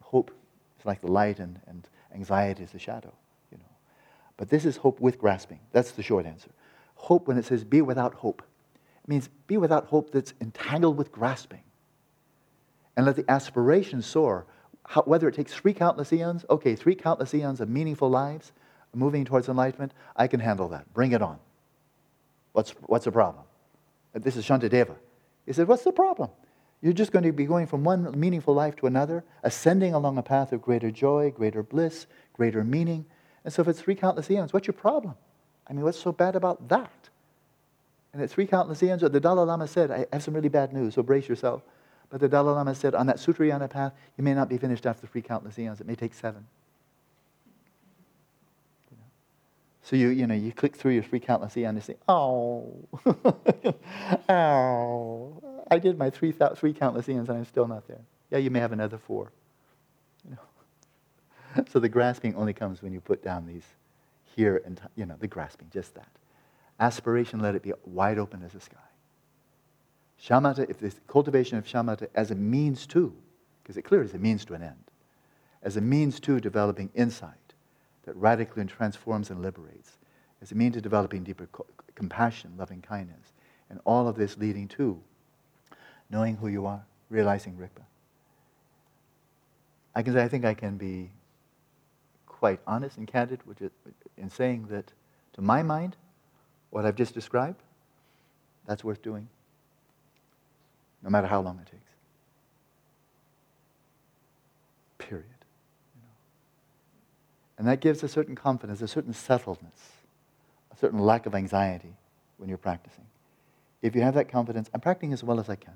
hope is like the light and, and anxiety is the shadow, you know. But this is hope with grasping. That's the short answer. Hope, when it says be without hope, it means be without hope that's entangled with grasping and let the aspiration soar. How, whether it takes three countless eons, okay, three countless eons of meaningful lives, moving towards enlightenment, I can handle that. Bring it on. What's, what's the problem? This is Shantideva. He said, What's the problem? You're just going to be going from one meaningful life to another, ascending along a path of greater joy, greater bliss, greater meaning. And so if it's three countless eons, what's your problem? I mean, what's so bad about that? And at three countless eons, the Dalai Lama said, I have some really bad news, so brace yourself. But the Dalai Lama said, on that Sutrayana path, you may not be finished after three countless eons. It may take seven. So you, you know, you click through your three countless eons and you say, oh, *laughs* oh, I did my three, three countless eons and I'm still not there. Yeah, you may have another four. You know? *laughs* so the grasping only comes when you put down these here and, you know, the grasping, just that. Aspiration, let it be wide open as the sky. Shamatha, if the cultivation of shamatha as a means to, because it clearly is a means to an end, as a means to developing insight that radically transforms and liberates, as a means to developing deeper co- compassion, loving kindness, and all of this leading to knowing who you are, realizing Rigpa. I can say I think I can be quite honest and candid is, in saying that, to my mind, what I've just described, that's worth doing no matter how long it takes. Period. You know? And that gives a certain confidence, a certain settledness, a certain lack of anxiety when you're practicing. If you have that confidence, I'm practicing as well as I can.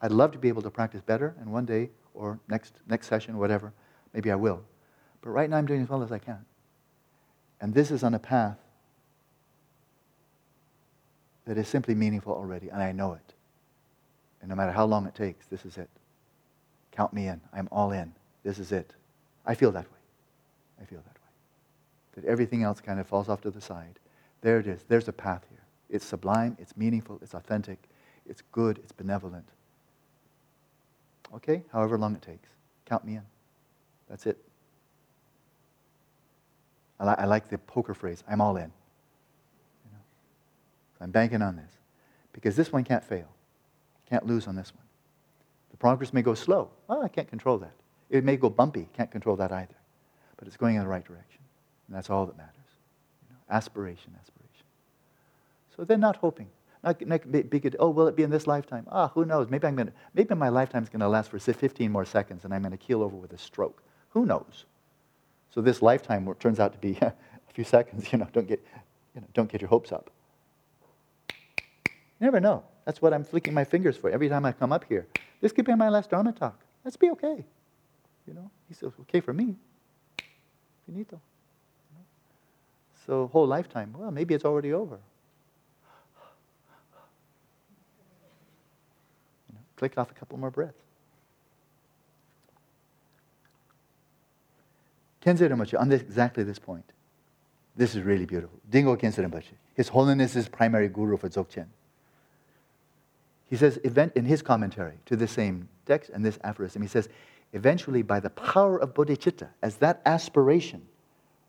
I'd love to be able to practice better, and one day or next, next session, whatever, maybe I will. But right now I'm doing as well as I can. And this is on a path that is simply meaningful already, and I know it. And no matter how long it takes, this is it. Count me in. I'm all in. This is it. I feel that way. I feel that way. That everything else kind of falls off to the side. There it is. There's a path here. It's sublime, it's meaningful, it's authentic, it's good, it's benevolent. Okay? However long it takes. Count me in. That's it. I, li- I like the poker phrase I'm all in. You know? I'm banking on this. Because this one can't fail. Can't lose on this one. The progress may go slow. Oh, I can't control that. It may go bumpy. Can't control that either. But it's going in the right direction. And that's all that matters. You know, aspiration, aspiration. So they're not hoping. Not, not big, oh, will it be in this lifetime? Ah, who knows? Maybe, I'm gonna, maybe my lifetime's going to last for 15 more seconds and I'm going to keel over with a stroke. Who knows? So this lifetime turns out to be *laughs* a few seconds. *laughs* You know, don't get, you know, don't get your hopes up. You never know. That's what I'm flicking my fingers for every time I come up here. This could be my last Dharma talk. Let's be okay. You know, he says, okay for me. Finito. So, whole lifetime, well, maybe it's already over. You know, click off a couple more breaths. Khyentse Rinpoche, on this, exactly this point, this is really beautiful. Dilgo Khyentse Rinpoche, His Holiness is primary guru for Dzogchen. He says, in his commentary to the same text and this aphorism, he says, eventually by the power of bodhicitta, as that aspiration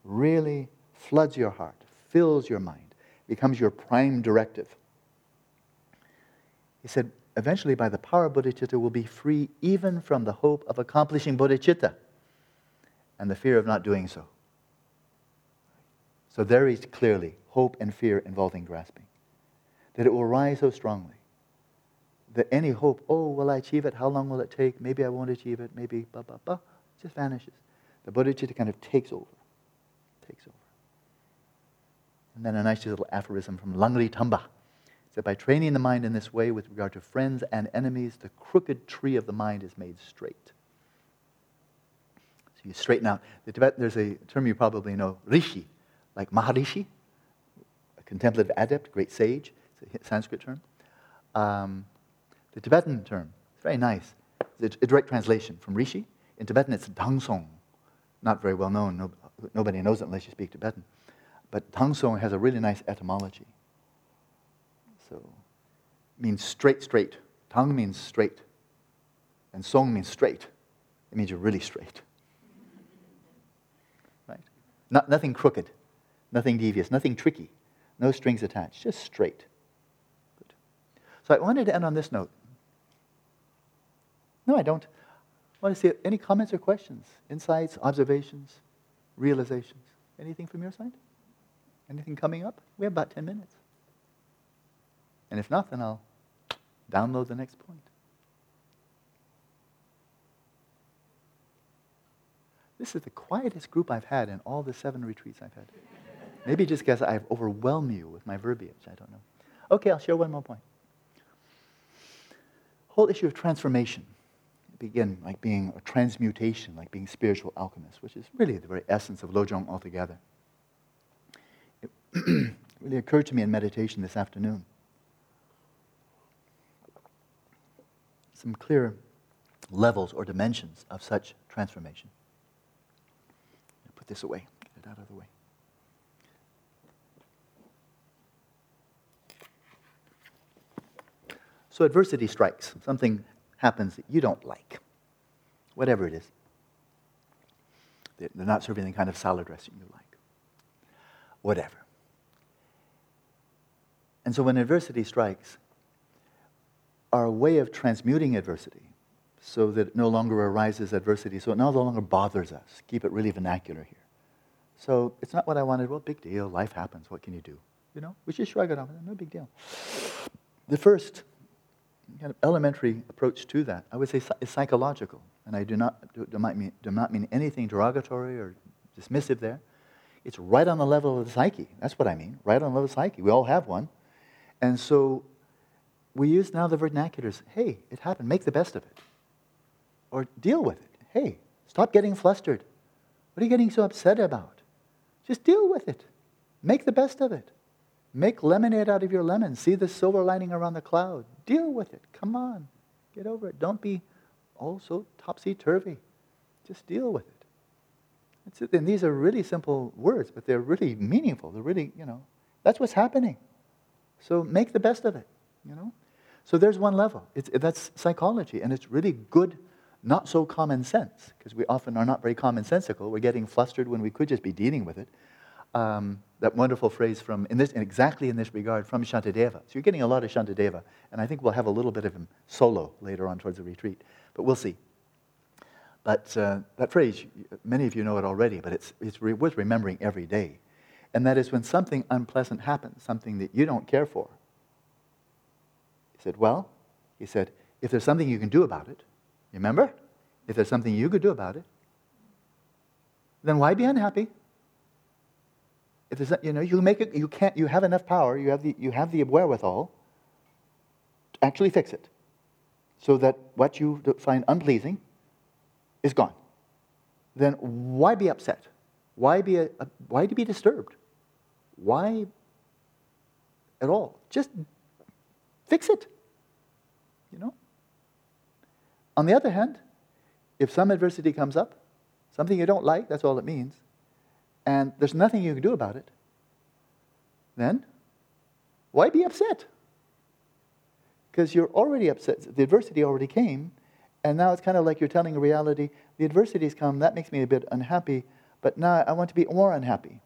really floods your heart, fills your mind, becomes your prime directive. He said, eventually by the power of bodhicitta will be free even from the hope of accomplishing bodhicitta and the fear of not doing so. So there is clearly hope and fear involving grasping. That it will rise so strongly that any hope, oh, will I achieve it? How long will it take? Maybe I won't achieve it. Maybe, blah, blah, blah, just vanishes. The bodhicitta kind of takes over. Takes over. And then a nice little aphorism from Langri Tangpa. said by training the mind in this way with regard to friends and enemies, the crooked tree of the mind is made straight. So you straighten out. The Tibet, there's a term you probably know, rishi, like Maharishi, a contemplative adept, great sage. It's a Sanskrit term. Um, the Tibetan term, it's very nice. It's a direct translation from Rishi. In Tibetan, it's Drangsong. Not very well known. No, nobody knows it unless you speak Tibetan. But Drangsong has a really nice etymology. So, means straight, straight. Tang means straight. And song means straight. It means you're really straight. *laughs* Right? Not, nothing crooked, nothing devious, nothing tricky, no strings attached, just straight. Good. So I wanted to end on this note. No, I don't. I want to see any comments or questions, insights, observations, realizations. Anything from your side? Anything coming up? We have about 10 minutes. And if not, then I'll download the next point. This is the quietest group I've had in all the seven retreats I've had. Maybe just because I've overwhelmed you with my verbiage. I don't know. Okay, I'll share one more point. Whole issue of transformation begin like being a transmutation, like being spiritual alchemists, which is really the very essence of Lojong altogether. It *clears throat* really occurred to me in meditation this afternoon. Some clear levels or dimensions of such transformation. Put this away, get it out of the way. So adversity strikes. Something happens that you don't like, whatever it is. They're not serving the kind of salad dressing you like, whatever. And so when adversity strikes, our way of transmuting adversity so that it no longer arises adversity, so it no longer bothers us, keep it really vernacular here. So it's not what I wanted. Well, big deal. Life happens. What can you do? You know, we just shrug it off. No big deal. The first kind of elementary approach to that, I would say is psychological. And I do not, do, not mean, do not mean anything derogatory or dismissive there. It's right on the level of the psyche. That's what I mean, right on the level of the psyche. We all have one. And so we use now the vernaculars hey, it happened, make the best of it. Or deal with it. Hey, stop getting flustered. What are you getting so upset about? Just deal with it. Make the best of it. Make lemonade out of your lemon. See the silver lining around the cloud. Deal with it. Come on. Get over it. Don't be oh so topsy turvy. Just deal with it. And these are really simple words, but they're really meaningful. They're really, you know, that's what's happening. So make the best of it, you know? So there's one level. It's, that's psychology, and it's really good, not so common sense, because we often are not very commonsensical. We're getting flustered when we could just be dealing with it um, that wonderful phrase from, in this, exactly in this regard, from Shantideva. So you're getting a lot of Shantideva, and I think we'll have a little bit of him solo later on towards the retreat, but we'll see. But uh, that phrase, many of you know it already, but it's, it's re- worth remembering every day. And that is when something unpleasant happens, something that you don't care for. He said, Well, he said, if there's something you can do about it, remember? If there's something you could do about it, then why be unhappy? If there's, you know, you make it, you can't, you have enough power, you have the, you have the wherewithal to actually fix it so that what you find unpleasing is gone. Then why be upset? Why be, a, a, why be disturbed? Why at all? Just fix it. You know? On the other hand, if some adversity comes up, something you don't like, that's all it means, and there's nothing you can do about it, then why be upset? Because you're already upset. The adversity already came, and now it's kind of like you're telling reality the adversity's come, that makes me a bit unhappy, but now I want to be more unhappy.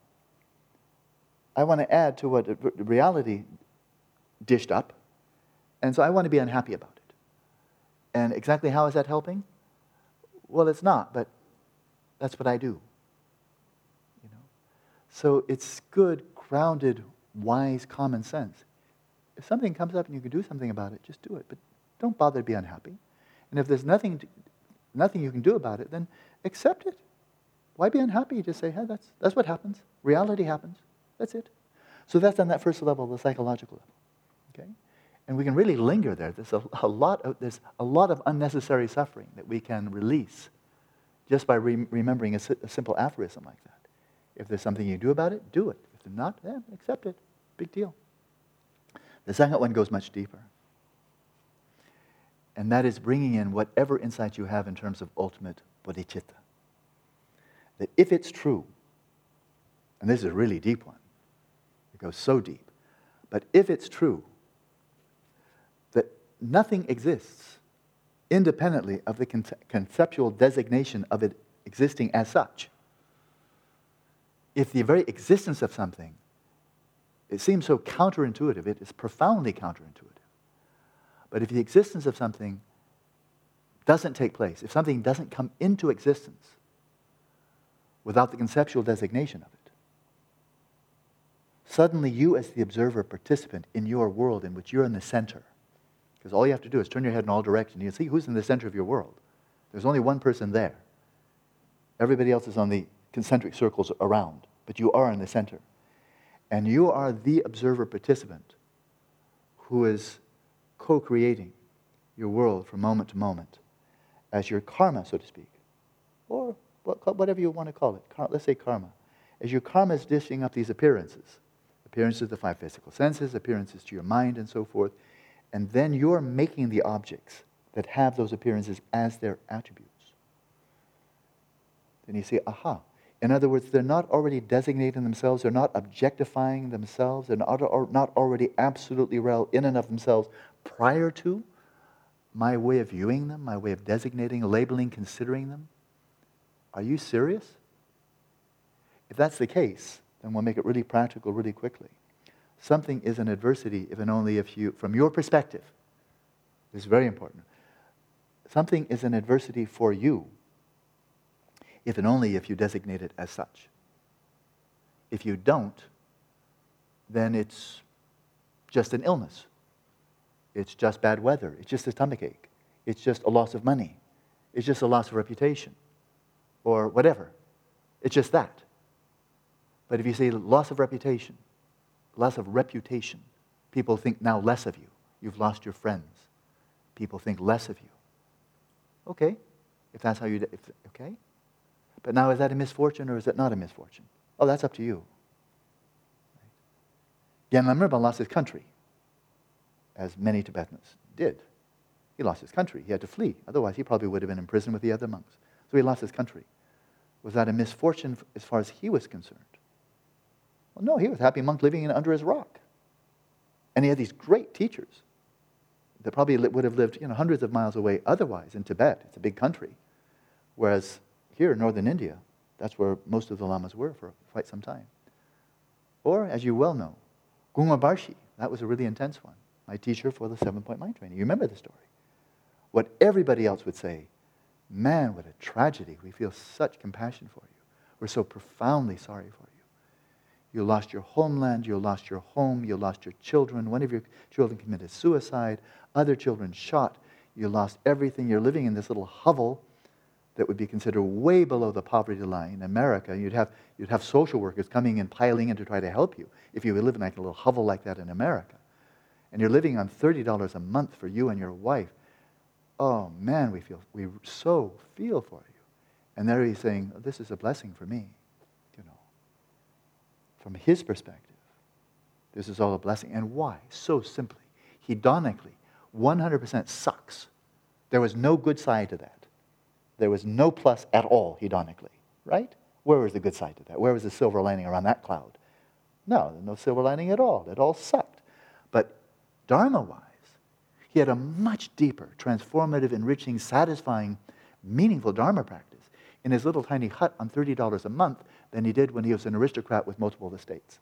I want to add to what reality dished up, and so I want to be unhappy about it. And exactly how is that helping? Well, it's not, but that's what I do. So it's good, grounded, wise common sense. If something comes up and you can do something about it, just do it. But don't bother to be unhappy. And if there's nothing, to, nothing you can do about it, then accept it. Why be unhappy? Just say, hey, that's, that's what happens. Reality happens. That's it. So that's on that first level, the psychological level. Okay? And we can really linger there. There's a, a lot of, there's a lot of unnecessary suffering that we can release just by re- remembering a, a, simple aphorism like that. If there's something you do about it, do it. If not, then accept it. Big deal. The second one goes much deeper. And that is bringing in whatever insight you have in terms of ultimate bodhicitta. That if it's true, and this is a really deep one, it goes so deep, but if it's true that nothing exists independently of the conceptual designation of it existing as such, if the very existence of something it seems so counterintuitive. It is profoundly counterintuitive. But if the existence of something doesn't take place, if something doesn't come into existence without the conceptual designation of it, suddenly you, as the observer participant in your world in which you're in the center, because all you have to do is turn your head in all directions, you see who's in the center of your world. There's only one person there. Everybody else is on the concentric circles around, but you are in the center. And you are the observer participant who is co creating your world from moment to moment as your karma, so to speak, or whatever you want to call it. Let's say karma. As your karma is dishing up these appearances, appearances of the five physical senses, appearances to your mind, and so forth, and then you're making the objects that have those appearances as their attributes. Then you say, aha, in other words, they're not already designating themselves, they're not objectifying themselves, they're not, already absolutely real in and of themselves prior to my way of viewing them, my way of designating, labeling, considering them. Are you serious? If that's the case, then we'll make it really practical really quickly. Something is an adversity if and only if you, from your perspective, this is very important. Something is an adversity for you if and only if you designate it as such. If you don't, then it's just an illness. It's just bad weather. It's just a stomach ache. It's just a loss of money. It's just a loss of reputation or whatever. It's just that. But if you say loss of reputation, loss of reputation, people think now less of you. You've lost your friends. People think less of you. Okay, if that's how you, if, okay. But now, is that a misfortune or is it not a misfortune? Oh, that's up to you. Rinpa lost his country, as many Tibetans did. He lost his country. He had to flee. Otherwise, he probably would have been in prison with the other monks. So he lost his country. Was that a misfortune as far as he was concerned? Well, no, he was a happy monk living in, under his rock. And he had these great teachers that probably would have lived you know, hundreds of miles away otherwise in Tibet. It's a big country. Whereas here in northern India. That's where most of the lamas were for quite some time. Or, as you well know, Gungma Barshi, that was a really intense one. My teacher for the seven point mind training. You remember the story. What everybody else would say, man, what a tragedy. We feel such compassion for you. We're so profoundly sorry for you. You lost your homeland, you lost your home, you lost your children. One of your children committed suicide, other children shot. You lost everything. You're living in this little hovel that would be considered way below the poverty line in America. You'd have, you'd have social workers coming and piling in to try to help you if you were living like a little hovel like that in America. And you're living on $30 a month for you and your wife. Oh man, we feel we so feel for you. And there he's saying, This is a blessing for me, you know. From his perspective, this is all a blessing. And why? So simply. Hedonically, 100% sucks. There was no good side to that. There was no plus at all, hedonically, right? Where was the good side to that? Where was the silver lining around that cloud? No, no silver lining at all. It all sucked. But Dharma wise, he had a much deeper, transformative, enriching, satisfying, meaningful Dharma practice in his little tiny hut on $30 a month than he did when he was an aristocrat with multiple estates.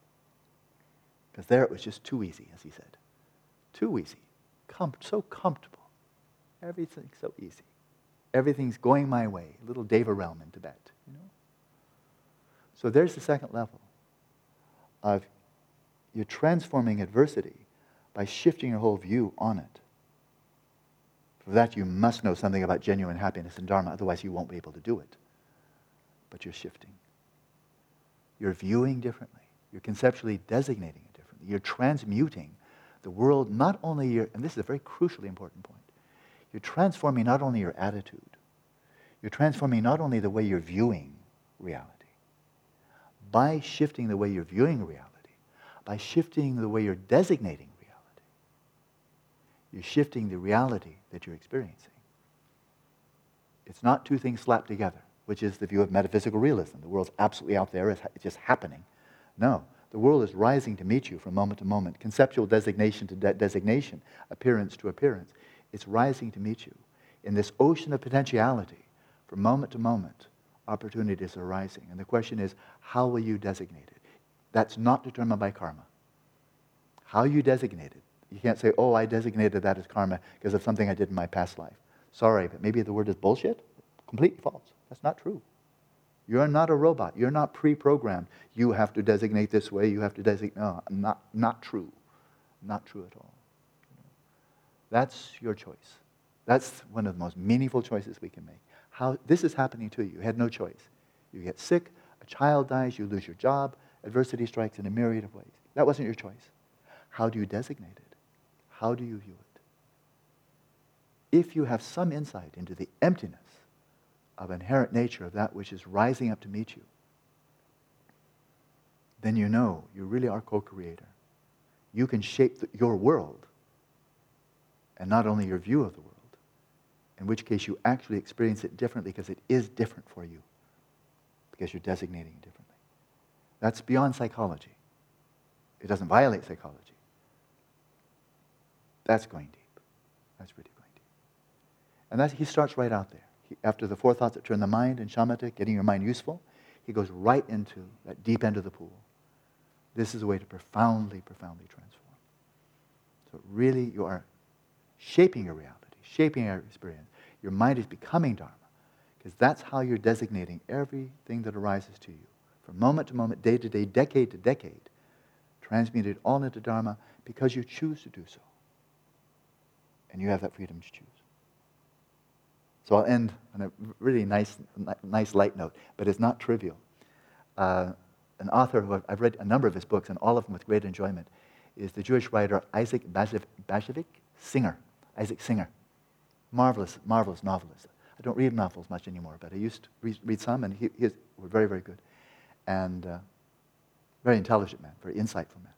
Because there it was just too easy, as he said. Too easy. Com- so comfortable. Everything so easy. Everything's going my way. Little Deva realm in Tibet, you know. So there's the second level of you're transforming adversity by shifting your whole view on it. For that, you must know something about genuine happiness and Dharma, otherwise, you won't be able to do it. But you're shifting. You're viewing differently. You're conceptually designating it differently. You're transmuting the world, not only your, and this is a very crucially important point, you're transforming not only your attitude, you're transforming not only the way you're viewing reality, by shifting the way you're viewing reality, by shifting the way you're designating reality, you're shifting the reality that you're experiencing. It's not two things slapped together, which is the view of metaphysical realism. The world's absolutely out there, it's just happening. No, the world is rising to meet you from moment to moment, conceptual designation to de- designation, appearance to appearance. It's rising to meet you. In this ocean of potentiality, from moment to moment, opportunities are rising. And the question is, how will you designate it? That's not determined by karma. How you designate it. You can't say, oh, I designated that as karma because of something I did in my past life. Sorry, but maybe the word is bullshit? Completely false. That's not true. You're not a robot. You're not pre-programmed. You have to designate this way. You have to designate. No, not, not true. Not true at all. That's your choice. That's one of the most meaningful choices we can make. How, this is happening to you. You had no choice. You get sick, a child dies, you lose your job, adversity strikes in a myriad of ways. That wasn't your choice. How do you designate it? How do you view it? If you have some insight into the emptiness of inherent nature of that which is rising up to meet you, then you know you really are co creator. You can shape the, your world and not only your view of the world, in which case you actually experience it differently because it is different for you, because you're designating it differently. That's beyond psychology. It doesn't violate psychology. That's going deep. That's really going deep. And that's, he starts right out there after the four thoughts that turn the mind and shamatha, getting your mind useful, he goes right into that deep end of the pool. This is a way to profoundly, profoundly transform. So really, you are shaping your reality, shaping your experience. Your mind is becoming Dharma, because that's how you're designating everything that arises to you. From moment to moment, day to day, decade to decade, transmuted all into Dharma because you choose to do so. And you have that freedom to choose. So I'll end on a really nice, nice light note, but it's not trivial. Uh, an author who I've read a number of his books, and all of them with great enjoyment, is the Jewish writer Isaac Bashevis Singer. Isaac Singer. Marvelous, marvelous novelist. I don't read novels much anymore, but I used to read, read some, and he, he were very, very good. And uh, very intelligent man, very insightful man.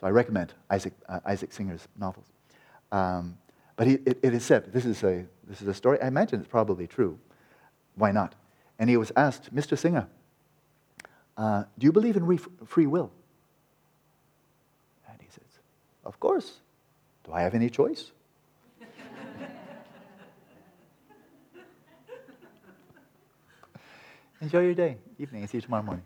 So I recommend Isaac, uh, Isaac Singer's novels. Um, but he, it, it is said, this is, a, this is a story, I imagine it's probably true. Why not? And he was asked, Mr. Singer, uh, do you believe in re- free will? And he says, Of course. Do I have any choice? Enjoy your day, evening. See you tomorrow morning.